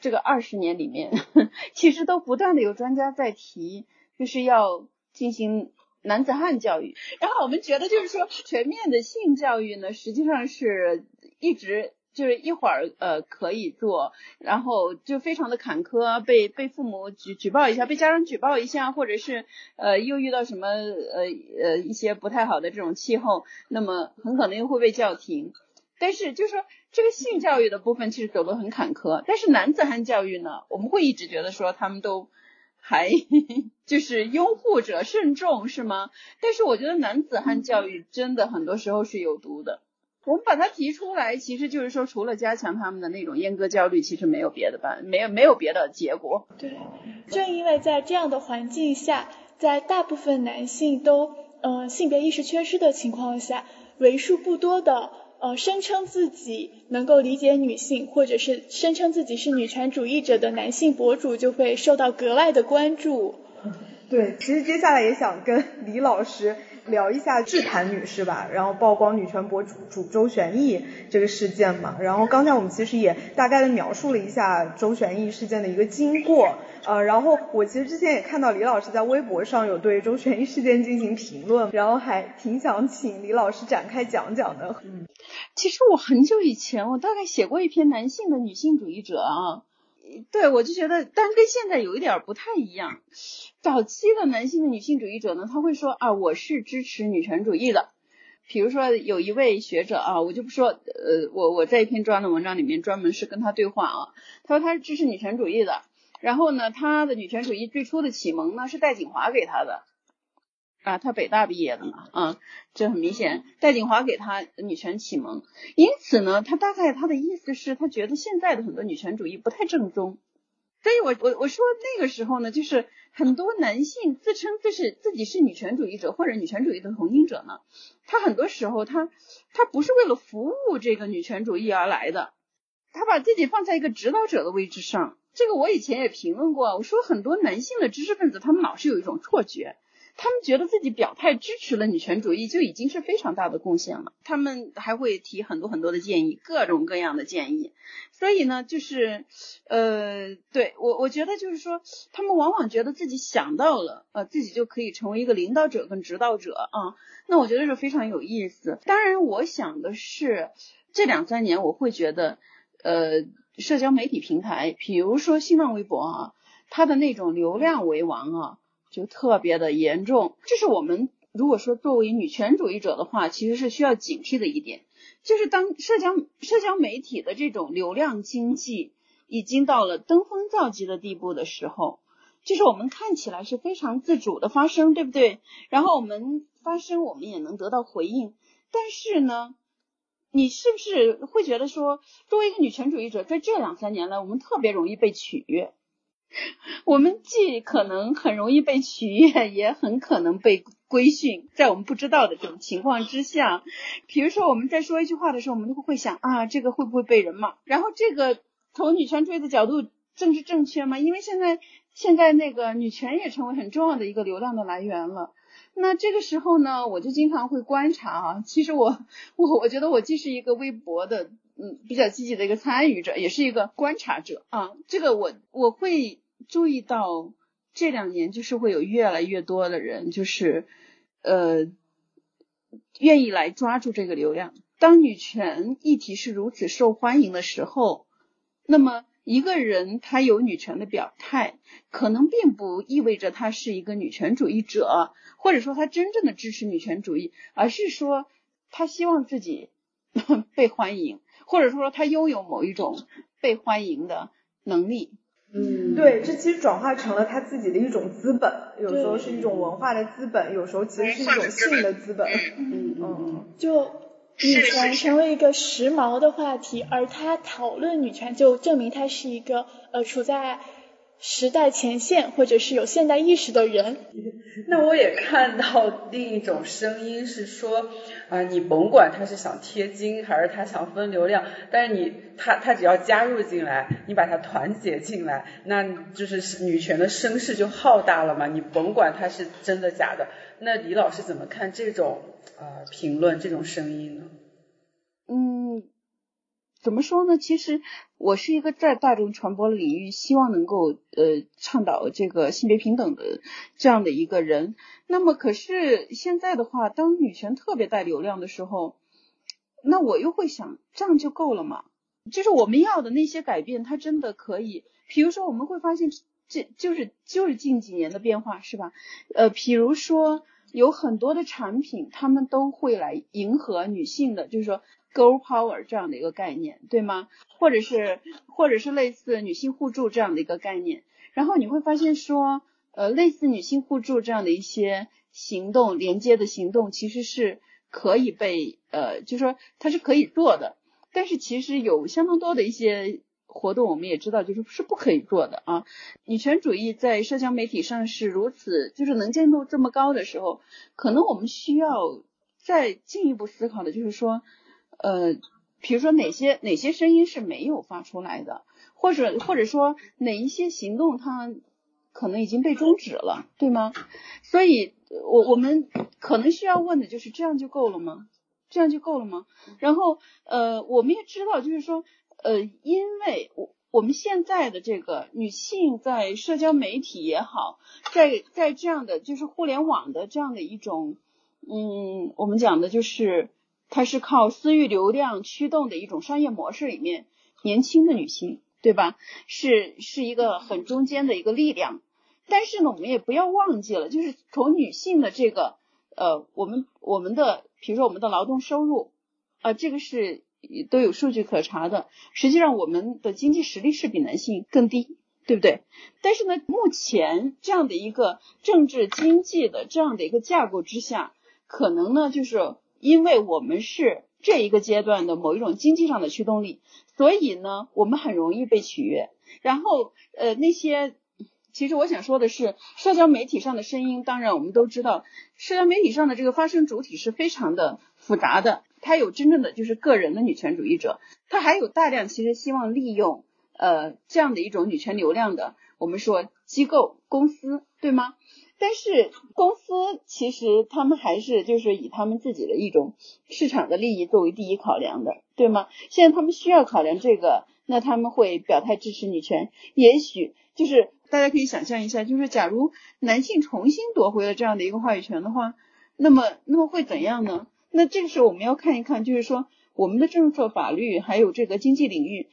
这个二十年里面，其实都不断的有专家在提，就是要进行男子汉教育。然后我们觉得就是说全面的性教育呢，实际上是一直。就是一会儿呃可以做，然后就非常的坎坷，被被父母举举报一下，被家长举报一下，或者是呃又遇到什么呃呃一些不太好的这种气候，那么很可能又会被叫停。但是就是说这个性教育的部分其实走得很坎坷，但是男子汉教育呢，我们会一直觉得说他们都还 就是拥护者慎重是吗？但是我觉得男子汉教育真的很多时候是有毒的。我们把它提出来，其实就是说，除了加强他们的那种阉割焦虑，其实没有别的办，没有没有别的结果。对，正因为在这样的环境下，在大部分男性都呃性别意识缺失的情况下，为数不多的呃声称自己能够理解女性，或者是声称自己是女权主义者的男性博主，就会受到格外的关注。对，其实接下来也想跟李老师。聊一下智坛女士吧，然后曝光女权博主主周旋逸这个事件嘛。然后刚才我们其实也大概的描述了一下周旋逸事件的一个经过。呃，然后我其实之前也看到李老师在微博上有对周旋逸事件进行评论，然后还挺想请李老师展开讲讲的。嗯，其实我很久以前我大概写过一篇男性的女性主义者啊。对，我就觉得，但跟现在有一点不太一样。早期的男性的女性主义者呢，他会说啊，我是支持女权主义的。比如说有一位学者啊，我就不说，呃，我我在一篇专的文章里面专门是跟他对话啊，他说他是支持女权主义的。然后呢，他的女权主义最初的启蒙呢是戴锦华给他的。啊，他北大毕业的嘛，啊，这很明显，戴锦华给他女权启蒙，因此呢，他大概他的意思是他觉得现在的很多女权主义不太正宗，所以我我我说那个时候呢，就是很多男性自称自是自己是女权主义者或者女权主义的同情者呢，他很多时候他他不是为了服务这个女权主义而来的，他把自己放在一个指导者的位置上，这个我以前也评论过，我说很多男性的知识分子他们老是有一种错觉。他们觉得自己表态支持了女权主义就已经是非常大的贡献了。他们还会提很多很多的建议，各种各样的建议。所以呢，就是呃，对我我觉得就是说，他们往往觉得自己想到了，呃，自己就可以成为一个领导者跟指导者啊。那我觉得是非常有意思。当然，我想的是这两三年，我会觉得，呃，社交媒体平台，比如说新浪微博啊，它的那种流量为王啊。就特别的严重，这是我们如果说作为女权主义者的话，其实是需要警惕的一点，就是当社交社交媒体的这种流量经济已经到了登峰造极的地步的时候，就是我们看起来是非常自主的发声，对不对？然后我们发声，我们也能得到回应，但是呢，你是不是会觉得说，作为一个女权主义者，在这两三年来，我们特别容易被取悦？我们既可能很容易被取悦，也很可能被规训，在我们不知道的这种情况之下，比如说我们在说一句话的时候，我们就会想啊，这个会不会被人骂？然后这个从女权主义的角度，政治正确吗？因为现在现在那个女权也成为很重要的一个流量的来源了。那这个时候呢，我就经常会观察啊，其实我我我觉得我既是一个微博的。嗯，比较积极的一个参与者，也是一个观察者啊。这个我我会注意到，这两年就是会有越来越多的人，就是呃，愿意来抓住这个流量。当女权议题是如此受欢迎的时候，那么一个人他有女权的表态，可能并不意味着他是一个女权主义者，或者说他真正的支持女权主义，而是说他希望自己 被欢迎。或者说他拥有某一种被欢迎的能力，嗯，对，这其实转化成了他自己的一种资本，有时候是一种文化的资本，有时候其实是一种性的资本。嗯嗯，就女权成为一个时髦的话题，而他讨论女权，就证明他是一个呃处在。时代前线，或者是有现代意识的人。那我也看到另一种声音是说，啊，你甭管他是想贴金还是他想分流量，但是你他他只要加入进来，你把他团结进来，那就是女权的声势就浩大了嘛。你甭管他是真的假的。那李老师怎么看这种啊评论这种声音呢？嗯。怎么说呢？其实我是一个在大众传播领域希望能够呃倡导这个性别平等的这样的一个人。那么可是现在的话，当女权特别带流量的时候，那我又会想，这样就够了吗？就是我们要的那些改变，它真的可以？比如说，我们会发现，这就是就是近几年的变化，是吧？呃，比如说有很多的产品，他们都会来迎合女性的，就是说。Girl Power 这样的一个概念，对吗？或者是或者是类似女性互助这样的一个概念，然后你会发现说，呃，类似女性互助这样的一些行动连接的行动，其实是可以被呃，就说它是可以做的，但是其实有相当多的一些活动，我们也知道就是是不可以做的啊。女权主义在社交媒体上是如此，就是能见度这么高的时候，可能我们需要再进一步思考的就是说。呃，比如说哪些哪些声音是没有发出来的，或者或者说哪一些行动它可能已经被终止了，对吗？所以，我我们可能需要问的就是这样就够了吗？这样就够了吗？然后，呃，我们也知道，就是说，呃，因为我我们现在的这个女性在社交媒体也好，在在这样的就是互联网的这样的一种，嗯，我们讲的就是。它是靠私域流量驱动的一种商业模式里面，年轻的女性，对吧？是是一个很中间的一个力量。但是呢，我们也不要忘记了，就是从女性的这个呃，我们我们的，比如说我们的劳动收入啊，这个是都有数据可查的。实际上，我们的经济实力是比男性更低，对不对？但是呢，目前这样的一个政治经济的这样的一个架构之下，可能呢，就是。因为我们是这一个阶段的某一种经济上的驱动力，所以呢，我们很容易被取悦。然后，呃，那些，其实我想说的是，社交媒体上的声音，当然我们都知道，社交媒体上的这个发声主体是非常的复杂的。它有真正的就是个人的女权主义者，它还有大量其实希望利用呃这样的一种女权流量的，我们说机构公司，对吗？但是公司其实他们还是就是以他们自己的一种市场的利益作为第一考量的，对吗？现在他们需要考量这个，那他们会表态支持女权。也许就是大家可以想象一下，就是假如男性重新夺回了这样的一个话语权的话，那么那么会怎样呢？那这个时候我们要看一看，就是说我们的政策、法律还有这个经济领域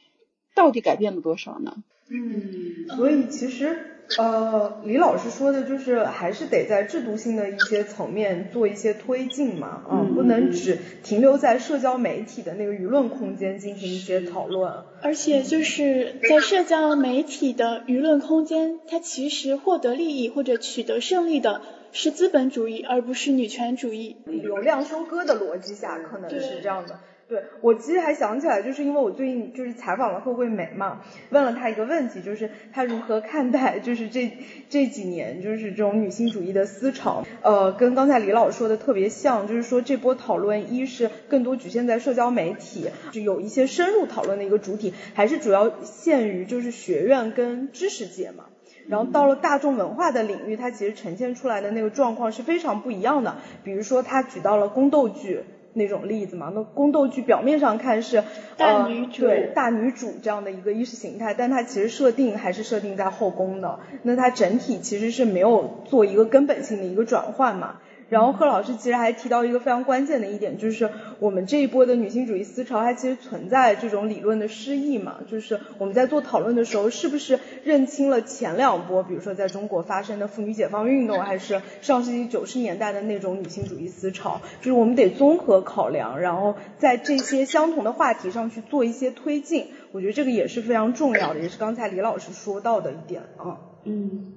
到底改变了多少呢？嗯，所以其实。呃，李老师说的就是还是得在制度性的一些层面做一些推进嘛，嗯，不能只停留在社交媒体的那个舆论空间进行一些讨论。而且就是在社交媒体的舆论空间，它其实获得利益或者取得胜利的是资本主义，而不是女权主义。流量收割的逻辑下，可能是这样的。对，我其实还想起来，就是因为我最近就是采访了贺桂美嘛，问了她一个问题，就是她如何看待就是这这几年就是这种女性主义的思潮，呃，跟刚才李老说的特别像，就是说这波讨论一是更多局限在社交媒体，就有一些深入讨论的一个主体，还是主要限于就是学院跟知识界嘛，然后到了大众文化的领域，它其实呈现出来的那个状况是非常不一样的，比如说他举到了宫斗剧。那种例子嘛，那宫斗剧表面上看是大女主，对大女主这样的一个意识形态，但它其实设定还是设定在后宫的，那它整体其实是没有做一个根本性的一个转换嘛。然后贺老师其实还提到一个非常关键的一点，就是我们这一波的女性主义思潮，它其实存在这种理论的失忆嘛，就是我们在做讨论的时候，是不是认清了前两波，比如说在中国发生的妇女解放运动，还是上世纪九十年代的那种女性主义思潮，就是我们得综合考量，然后在这些相同的话题上去做一些推进，我觉得这个也是非常重要的，也是刚才李老师说到的一点啊。嗯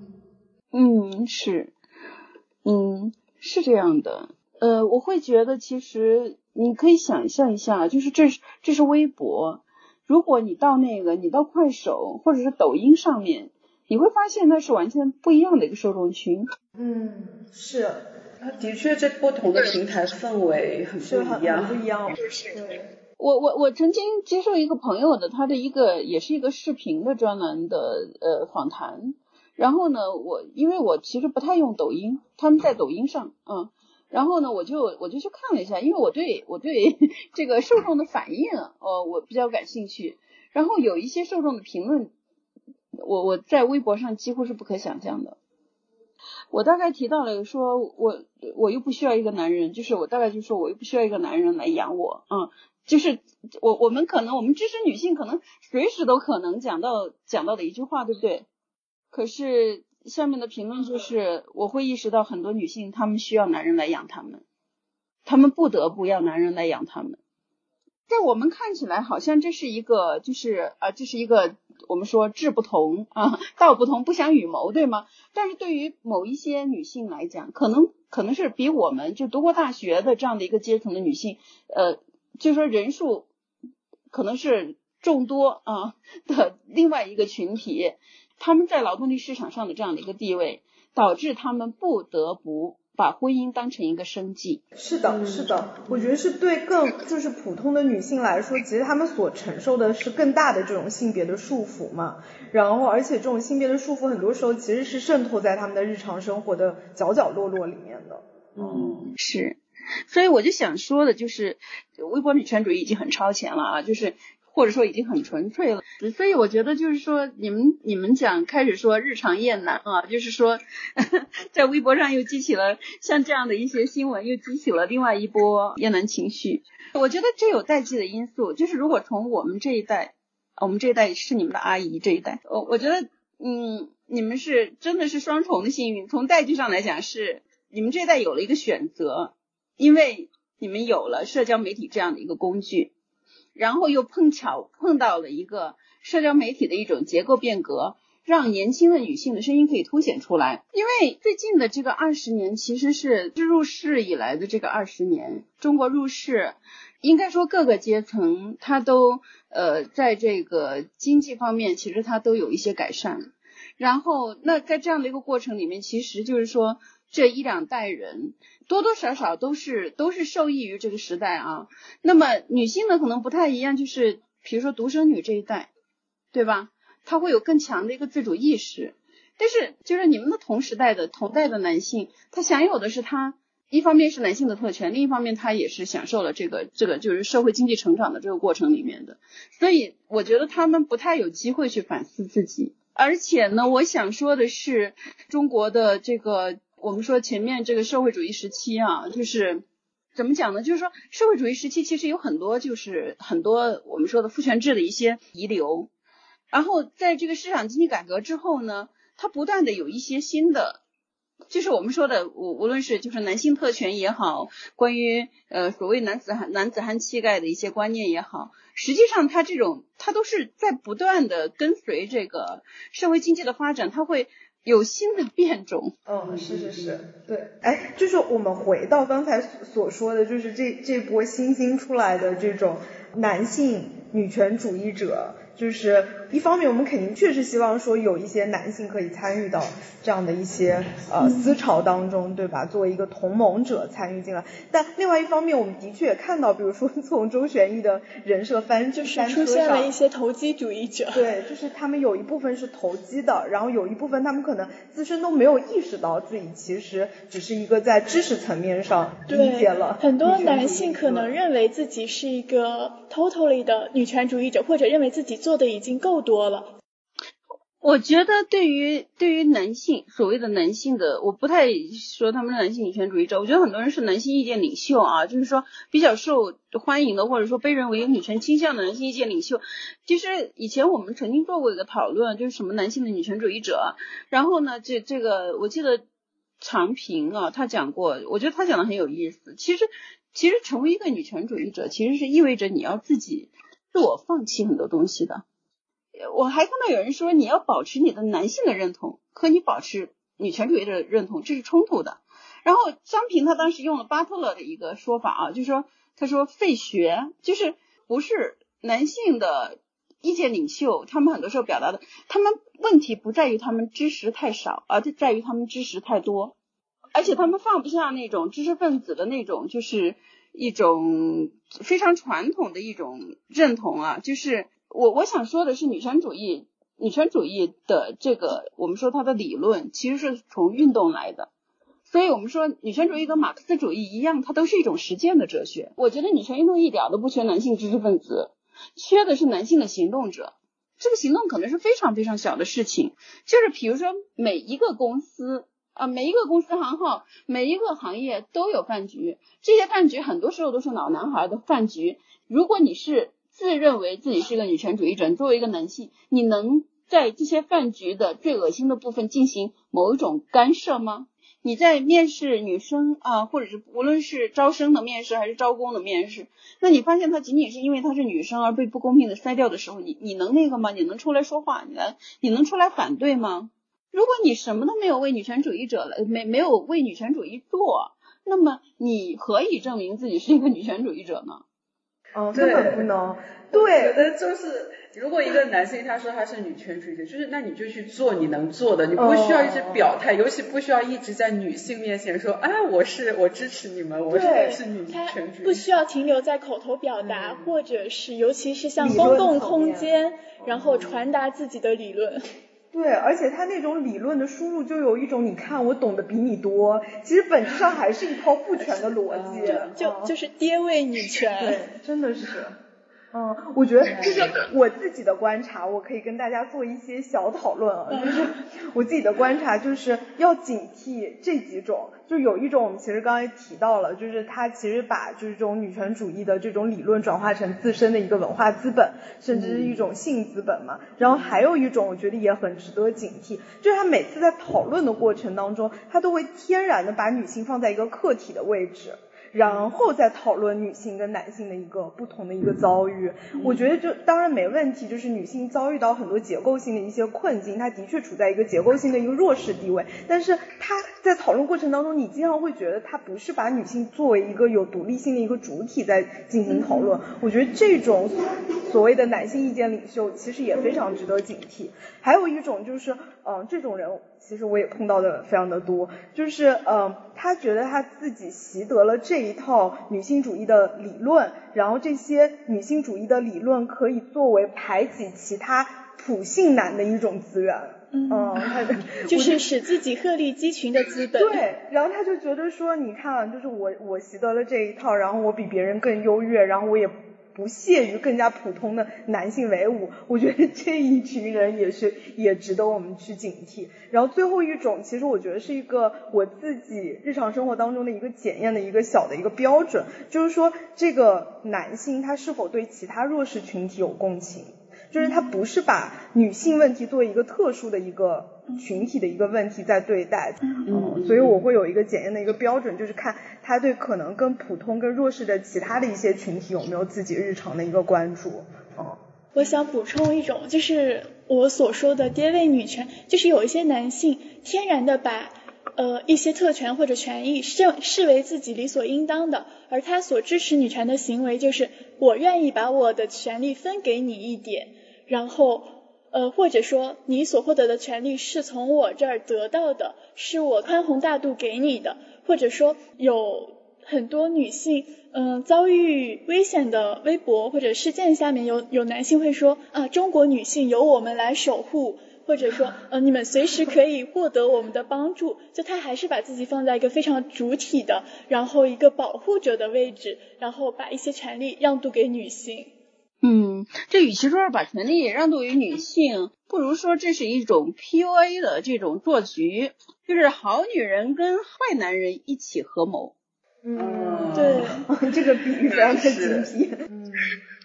嗯是嗯。是这样的，呃，我会觉得其实你可以想象一下，就是这是这是微博，如果你到那个你到快手或者是抖音上面，你会发现那是完全不一样的一个受众群。嗯，是，它的确这不同的平台氛围很不一样，不一样。对，我我我曾经接受一个朋友的他的一个也是一个视频的专栏的呃访谈。然后呢，我因为我其实不太用抖音，他们在抖音上，嗯，然后呢，我就我就去看了一下，因为我对我对 这个受众的反应，呃，我比较感兴趣。然后有一些受众的评论，我我在微博上几乎是不可想象的。我大概提到了说，我我又不需要一个男人，就是我大概就说我又不需要一个男人来养我，嗯，就是我我们可能我们知识女性，可能随时都可能讲到讲到的一句话，对不对？可是下面的评论就是，我会意识到很多女性她们需要男人来养她们，她们不得不要男人来养她们。在我们看起来，好像这是一个，就是啊，这是一个我们说志不同啊，道不同不相与谋，对吗？但是对于某一些女性来讲，可能可能是比我们就读过大学的这样的一个阶层的女性，呃，就说人数可能是众多啊的另外一个群体。他们在劳动力市场上的这样的一个地位，导致他们不得不把婚姻当成一个生计。是的，是的，我觉得是对更就是普通的女性来说，其实她们所承受的是更大的这种性别的束缚嘛。然后，而且这种性别的束缚，很多时候其实是渗透在他们的日常生活的角角落落里面的。嗯，是。所以我就想说的就是，微博女权主义已经很超前了啊，就是。或者说已经很纯粹了，所以我觉得就是说，你们你们讲开始说日常厌男啊，就是说 在微博上又激起了像这样的一些新闻，又激起了另外一波厌男情绪。我觉得这有代际的因素，就是如果从我们这一代，我们这一代是你们的阿姨这一代，我我觉得嗯，你们是真的是双重的幸运。从代际上来讲，是你们这一代有了一个选择，因为你们有了社交媒体这样的一个工具。然后又碰巧碰到了一个社交媒体的一种结构变革，让年轻的女性的声音可以凸显出来。因为最近的这个二十年，其实是入世以来的这个二十年，中国入世，应该说各个阶层它都呃在这个经济方面，其实它都有一些改善。然后那在这样的一个过程里面，其实就是说这一两代人。多多少少都是都是受益于这个时代啊。那么女性呢，可能不太一样，就是比如说独生女这一代，对吧？她会有更强的一个自主意识。但是就是你们的同时代的同代的男性，他享有的是他一方面是男性的特权，另一方面他也是享受了这个这个就是社会经济成长的这个过程里面的。所以我觉得他们不太有机会去反思自己。而且呢，我想说的是，中国的这个。我们说前面这个社会主义时期啊，就是怎么讲呢？就是说社会主义时期其实有很多就是很多我们说的父权制的一些遗留，然后在这个市场经济改革之后呢，它不断的有一些新的，就是我们说的无无论是就是男性特权也好，关于呃所谓男子汉男子汉气概的一些观念也好，实际上它这种它都是在不断的跟随这个社会经济的发展，它会。有新的变种，嗯，是是是，对，哎，就是我们回到刚才所说的，就是这这波新兴出来的这种男性女权主义者。就是一方面，我们肯定确实希望说有一些男性可以参与到这样的一些呃思潮当中，对吧？作为一个同盟者参与进来。但另外一方面，我们的确也看到，比如说 从周旋义的人设翻就是出现了一些投机主义者。对，就是他们有一部分是投机的，然后有一部分他们可能自身都没有意识到自己其实只是一个在知识层面上理解了。很多男性可能认为自己是一个 totally 的女权主义者，或者认为自己做。的已经够多了。我觉得对于对于男性所谓的男性的，我不太说他们是男性女权主义者。我觉得很多人是男性意见领袖啊，就是说比较受欢迎的，或者说被认为有女权倾向的男性意见领袖。其实以前我们曾经做过一个讨论，就是什么男性的女权主义者。然后呢，这这个我记得长平啊，他讲过，我觉得他讲的很有意思。其实其实成为一个女权主义者，其实是意味着你要自己自我放弃很多东西的。我还看到有人说，你要保持你的男性的认同，和你保持女权主义的认同，这是冲突的。然后张平他当时用了巴特勒的一个说法啊，就是说，他说废学就是不是男性的意见领袖，他们很多时候表达的，他们问题不在于他们知识太少，而在于他们知识太多，而且他们放不下那种知识分子的那种，就是一种非常传统的一种认同啊，就是。我我想说的是，女权主义，女权主义的这个，我们说它的理论其实是从运动来的，所以我们说女权主义跟马克思主义一样，它都是一种实践的哲学。我觉得女权运动一点都不缺男性知识分子，缺的是男性的行动者。这个行动可能是非常非常小的事情，就是比如说每一个公司啊，每一个公司行号，每一个行业都有饭局，这些饭局很多时候都是老男孩的饭局。如果你是自认为自己是个女权主义者，你作为一个男性，你能在这些饭局的最恶心的部分进行某一种干涉吗？你在面试女生啊，或者是无论是招生的面试还是招工的面试，那你发现她仅仅是因为她是女生而被不公平的筛掉的时候，你你能那个吗？你能出来说话？你能你能出来反对吗？如果你什么都没有为女权主义者了，没没有为女权主义做，那么你何以证明自己是一个女权主义者呢？哦，根本不能。对，觉得就是，如果一个男性他说他是女权主义者，就是那你就去做你能做的，你不需要一直表态，尤其不需要一直在女性面前说，哎，我是我支持你们，我是是女权主义者。不需要停留在口头表达，或者是尤其是像公共空间，然后传达自己的理论。对，而且他那种理论的输入就有一种，你看我懂得比你多，其实本质上还是一套父权的逻辑，就就是爹位女权，对，真的是。嗯，我觉得就是我自己的观察，我可以跟大家做一些小讨论啊。就是 我自己的观察，就是要警惕这几种。就有一种，我们其实刚才提到了，就是他其实把就是这种女权主义的这种理论转化成自身的一个文化资本，甚至是一种性资本嘛。然后还有一种，我觉得也很值得警惕，就是他每次在讨论的过程当中，他都会天然的把女性放在一个客体的位置。然后再讨论女性跟男性的一个不同的一个遭遇，我觉得就当然没问题，就是女性遭遇到很多结构性的一些困境，她的确处在一个结构性的一个弱势地位，但是她在讨论过程当中，你经常会觉得她不是把女性作为一个有独立性的一个主体在进行讨论，我觉得这种所谓的男性意见领袖其实也非常值得警惕。还有一种就是，嗯，这种人。其实我也碰到的非常的多，就是嗯，他觉得他自己习得了这一套女性主义的理论，然后这些女性主义的理论可以作为排挤其他普性男的一种资源，嗯，他就是使自己鹤立鸡群的资本。对，然后他就觉得说，你看，就是我我习得了这一套，然后我比别人更优越，然后我也。不屑于更加普通的男性为伍，我觉得这一群人也是也值得我们去警惕。然后最后一种，其实我觉得是一个我自己日常生活当中的一个检验的一个小的一个标准，就是说这个男性他是否对其他弱势群体有共情。就是他不是把女性问题作为一个特殊的一个群体的一个问题在对待，嗯，所以我会有一个检验的一个标准，就是看他对可能更普通、更弱势的其他的一些群体有没有自己日常的一个关注，嗯。我想补充一种，就是我所说的爹位女权，就是有一些男性天然的把呃一些特权或者权益视视为自己理所应当的，而他所支持女权的行为就是我愿意把我的权利分给你一点。然后，呃，或者说你所获得的权利是从我这儿得到的，是我宽宏大度给你的，或者说有很多女性，嗯，遭遇危险的微博或者事件下面有有男性会说啊，中国女性由我们来守护，或者说呃，你们随时可以获得我们的帮助，就他还是把自己放在一个非常主体的，然后一个保护者的位置，然后把一些权利让渡给女性。嗯。嗯，这与其说是把权利让渡于女性，不如说这是一种 PUA 的这种做局，就是好女人跟坏男人一起合谋。嗯，对，这个比喻非常的精辟。嗯。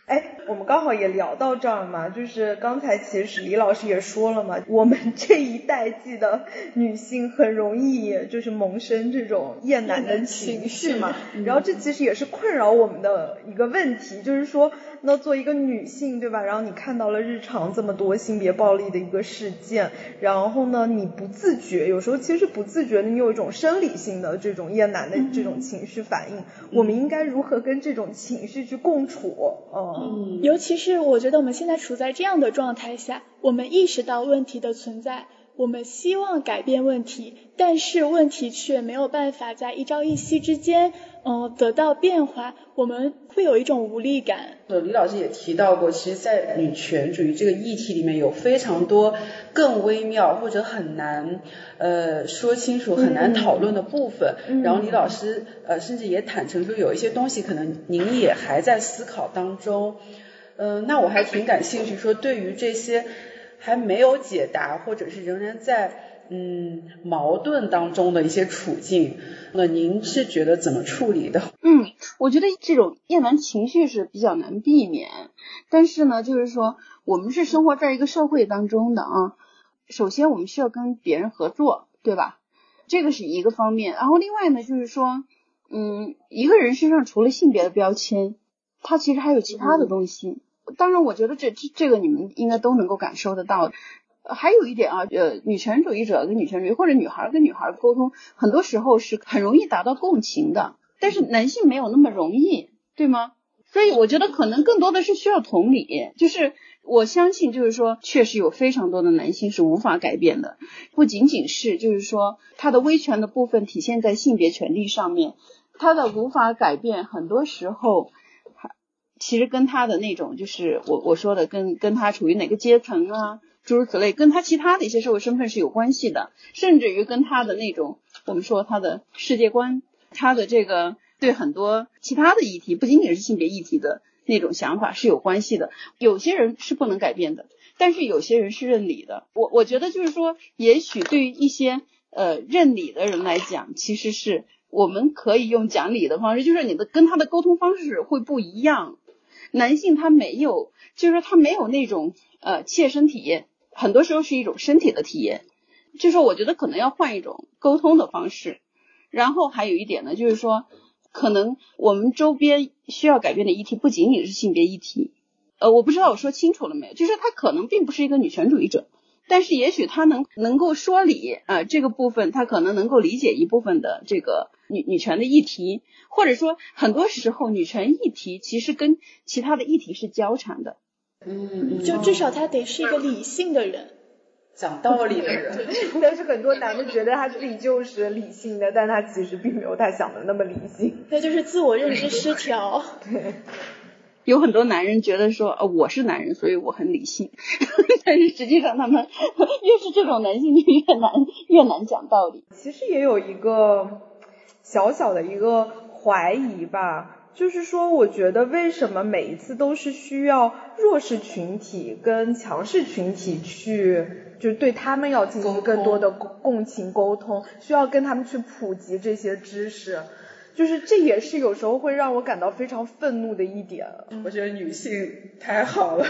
哎，我们刚好也聊到这儿嘛，就是刚才其实李老师也说了嘛，我们这一代际的女性很容易就是萌生这种厌男的情绪嘛，然后这其实也是困扰我们的一个问题，就是说，那作为一个女性对吧？然后你看到了日常这么多性别暴力的一个事件，然后呢，你不自觉，有时候其实不自觉的，你有一种生理性的这种厌男的这种情绪反应，我们应该如何跟这种情绪去共处？哦。嗯，尤其是我觉得我们现在处在这样的状态下，我们意识到问题的存在，我们希望改变问题，但是问题却没有办法在一朝一夕之间，嗯，得到变化，我们会有一种无力感。呃李老师也提到过，其实，在女权主义这个议题里面有非常多更微妙或者很难呃说清楚、很难讨论的部分。然后李老师呃甚至也坦诚说，有一些东西可能您也还在思考当中。嗯，那我还挺感兴趣，说对于这些还没有解答或者是仍然在嗯矛盾当中的一些处境，那您是觉得怎么处理的？嗯，我觉得这种厌男情绪是比较难避免，但是呢，就是说我们是生活在一个社会当中的啊，首先我们需要跟别人合作，对吧？这个是一个方面，然后另外呢，就是说，嗯，一个人身上除了性别的标签，他其实还有其他的东西。当然，我觉得这这这个你们应该都能够感受得到。还有一点啊，呃，女权主义者跟女权主义或者女孩跟女孩沟通，很多时候是很容易达到共情的，但是男性没有那么容易，对吗？所以我觉得可能更多的是需要同理，就是我相信，就是说，确实有非常多的男性是无法改变的，不仅仅是就是说他的威权的部分体现在性别权利上面，他的无法改变，很多时候。其实跟他的那种，就是我我说的，跟跟他处于哪个阶层啊，诸如此类，跟他其他的一些社会身份是有关系的，甚至于跟他的那种，我们说他的世界观，他的这个对很多其他的议题，不仅仅是性别议题的那种想法是有关系的。有些人是不能改变的，但是有些人是认理的。我我觉得就是说，也许对于一些呃认理的人来讲，其实是我们可以用讲理的方式，就是你的跟他的沟通方式会不一样。男性他没有，就是说他没有那种呃切身体验，很多时候是一种身体的体验。就是，我觉得可能要换一种沟通的方式。然后还有一点呢，就是说，可能我们周边需要改变的议题不仅仅是性别议题。呃，我不知道我说清楚了没有？就是他可能并不是一个女权主义者。但是也许他能能够说理啊，这个部分他可能能够理解一部分的这个女女权的议题，或者说很多时候女权议题其实跟其他的议题是交缠的。嗯，就至少他得是一个理性的人，讲道理的人。但是很多男的觉得他自己就是理性的，但他其实并没有他想的那么理性。那就是自我认知失调。对。有很多男人觉得说，呃，我是男人，所以我很理性，但是实际上他们越是这种男性就越难越难讲道理。其实也有一个小小的一个怀疑吧，就是说，我觉得为什么每一次都是需要弱势群体跟强势群体去，就是对他们要进行更多的共共情沟通，需要跟他们去普及这些知识。就是这也是有时候会让我感到非常愤怒的一点。我觉得女性太好了，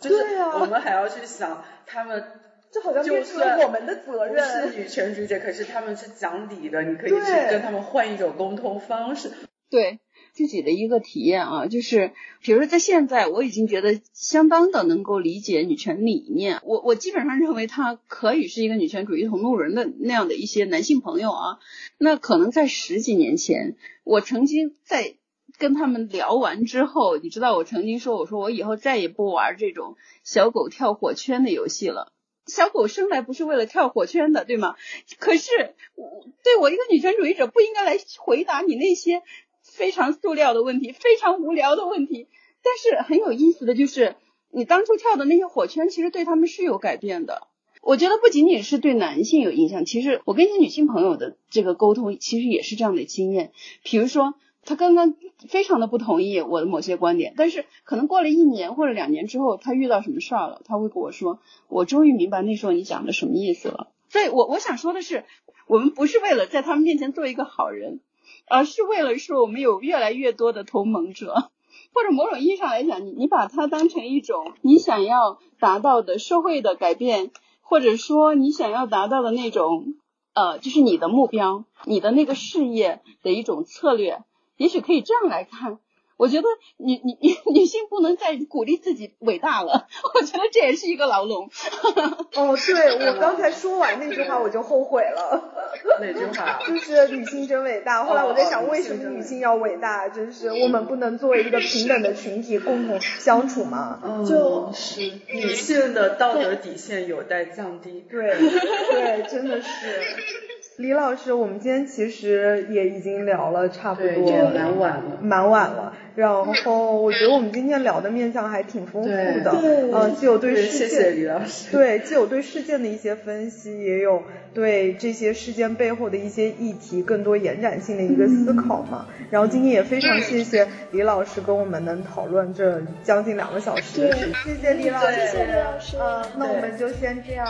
就是我们还要去想他们，这好像变成了我们的责任。是女权主义者，可是他们是讲理的，你可以去跟他们换一种沟通方式。对自己的一个体验啊，就是比如说在现在，我已经觉得相当的能够理解女权理念。我我基本上认为他可以是一个女权主义同路人的那样的一些男性朋友啊。那可能在十几年前，我曾经在跟他们聊完之后，你知道我曾经说，我说我以后再也不玩这种小狗跳火圈的游戏了。小狗生来不是为了跳火圈的，对吗？可是对我一个女权主义者，不应该来回答你那些。非常塑料的问题，非常无聊的问题，但是很有意思的就是，你当初跳的那些火圈，其实对他们是有改变的。我觉得不仅仅是对男性有影响，其实我跟一些女性朋友的这个沟通，其实也是这样的经验。比如说，他刚刚非常的不同意我的某些观点，但是可能过了一年或者两年之后，他遇到什么事儿了，他会跟我说，我终于明白那时候你讲的什么意思了。所以我我想说的是，我们不是为了在他们面前做一个好人，而是为了说我们有越来越多的同盟者，或者某种意义上来讲，你你把它当成一种你想要达到的社会的改变，或者说你想要达到的那种呃，就是你的目标，你的那个事业的一种策略。也许可以这样来看，我觉得女女女女性不能再鼓励自己伟大了，我觉得这也是一个牢笼。哦，对我刚才说完那句话我就后悔了。哪句话？就是女性真伟大。后来我在想，为什么女性要伟大？就是我们不能作为一个平等的群体共同相处吗？就是女性的道德底线有待降低。对对，真的是。李老师，我们今天其实也已经聊了差不多，蛮晚了，蛮晚了。然后我觉得我们今天聊的面向还挺丰富的，嗯，既有对事件，对，既有对事件的一些分析，也有对这些事件背后的一些议题更多延展性的一个思考嘛。然后今天也非常谢谢李老师跟我们能讨论这将近两个小时的时间，谢谢李老师，谢谢李老师，嗯，那我们就先这样。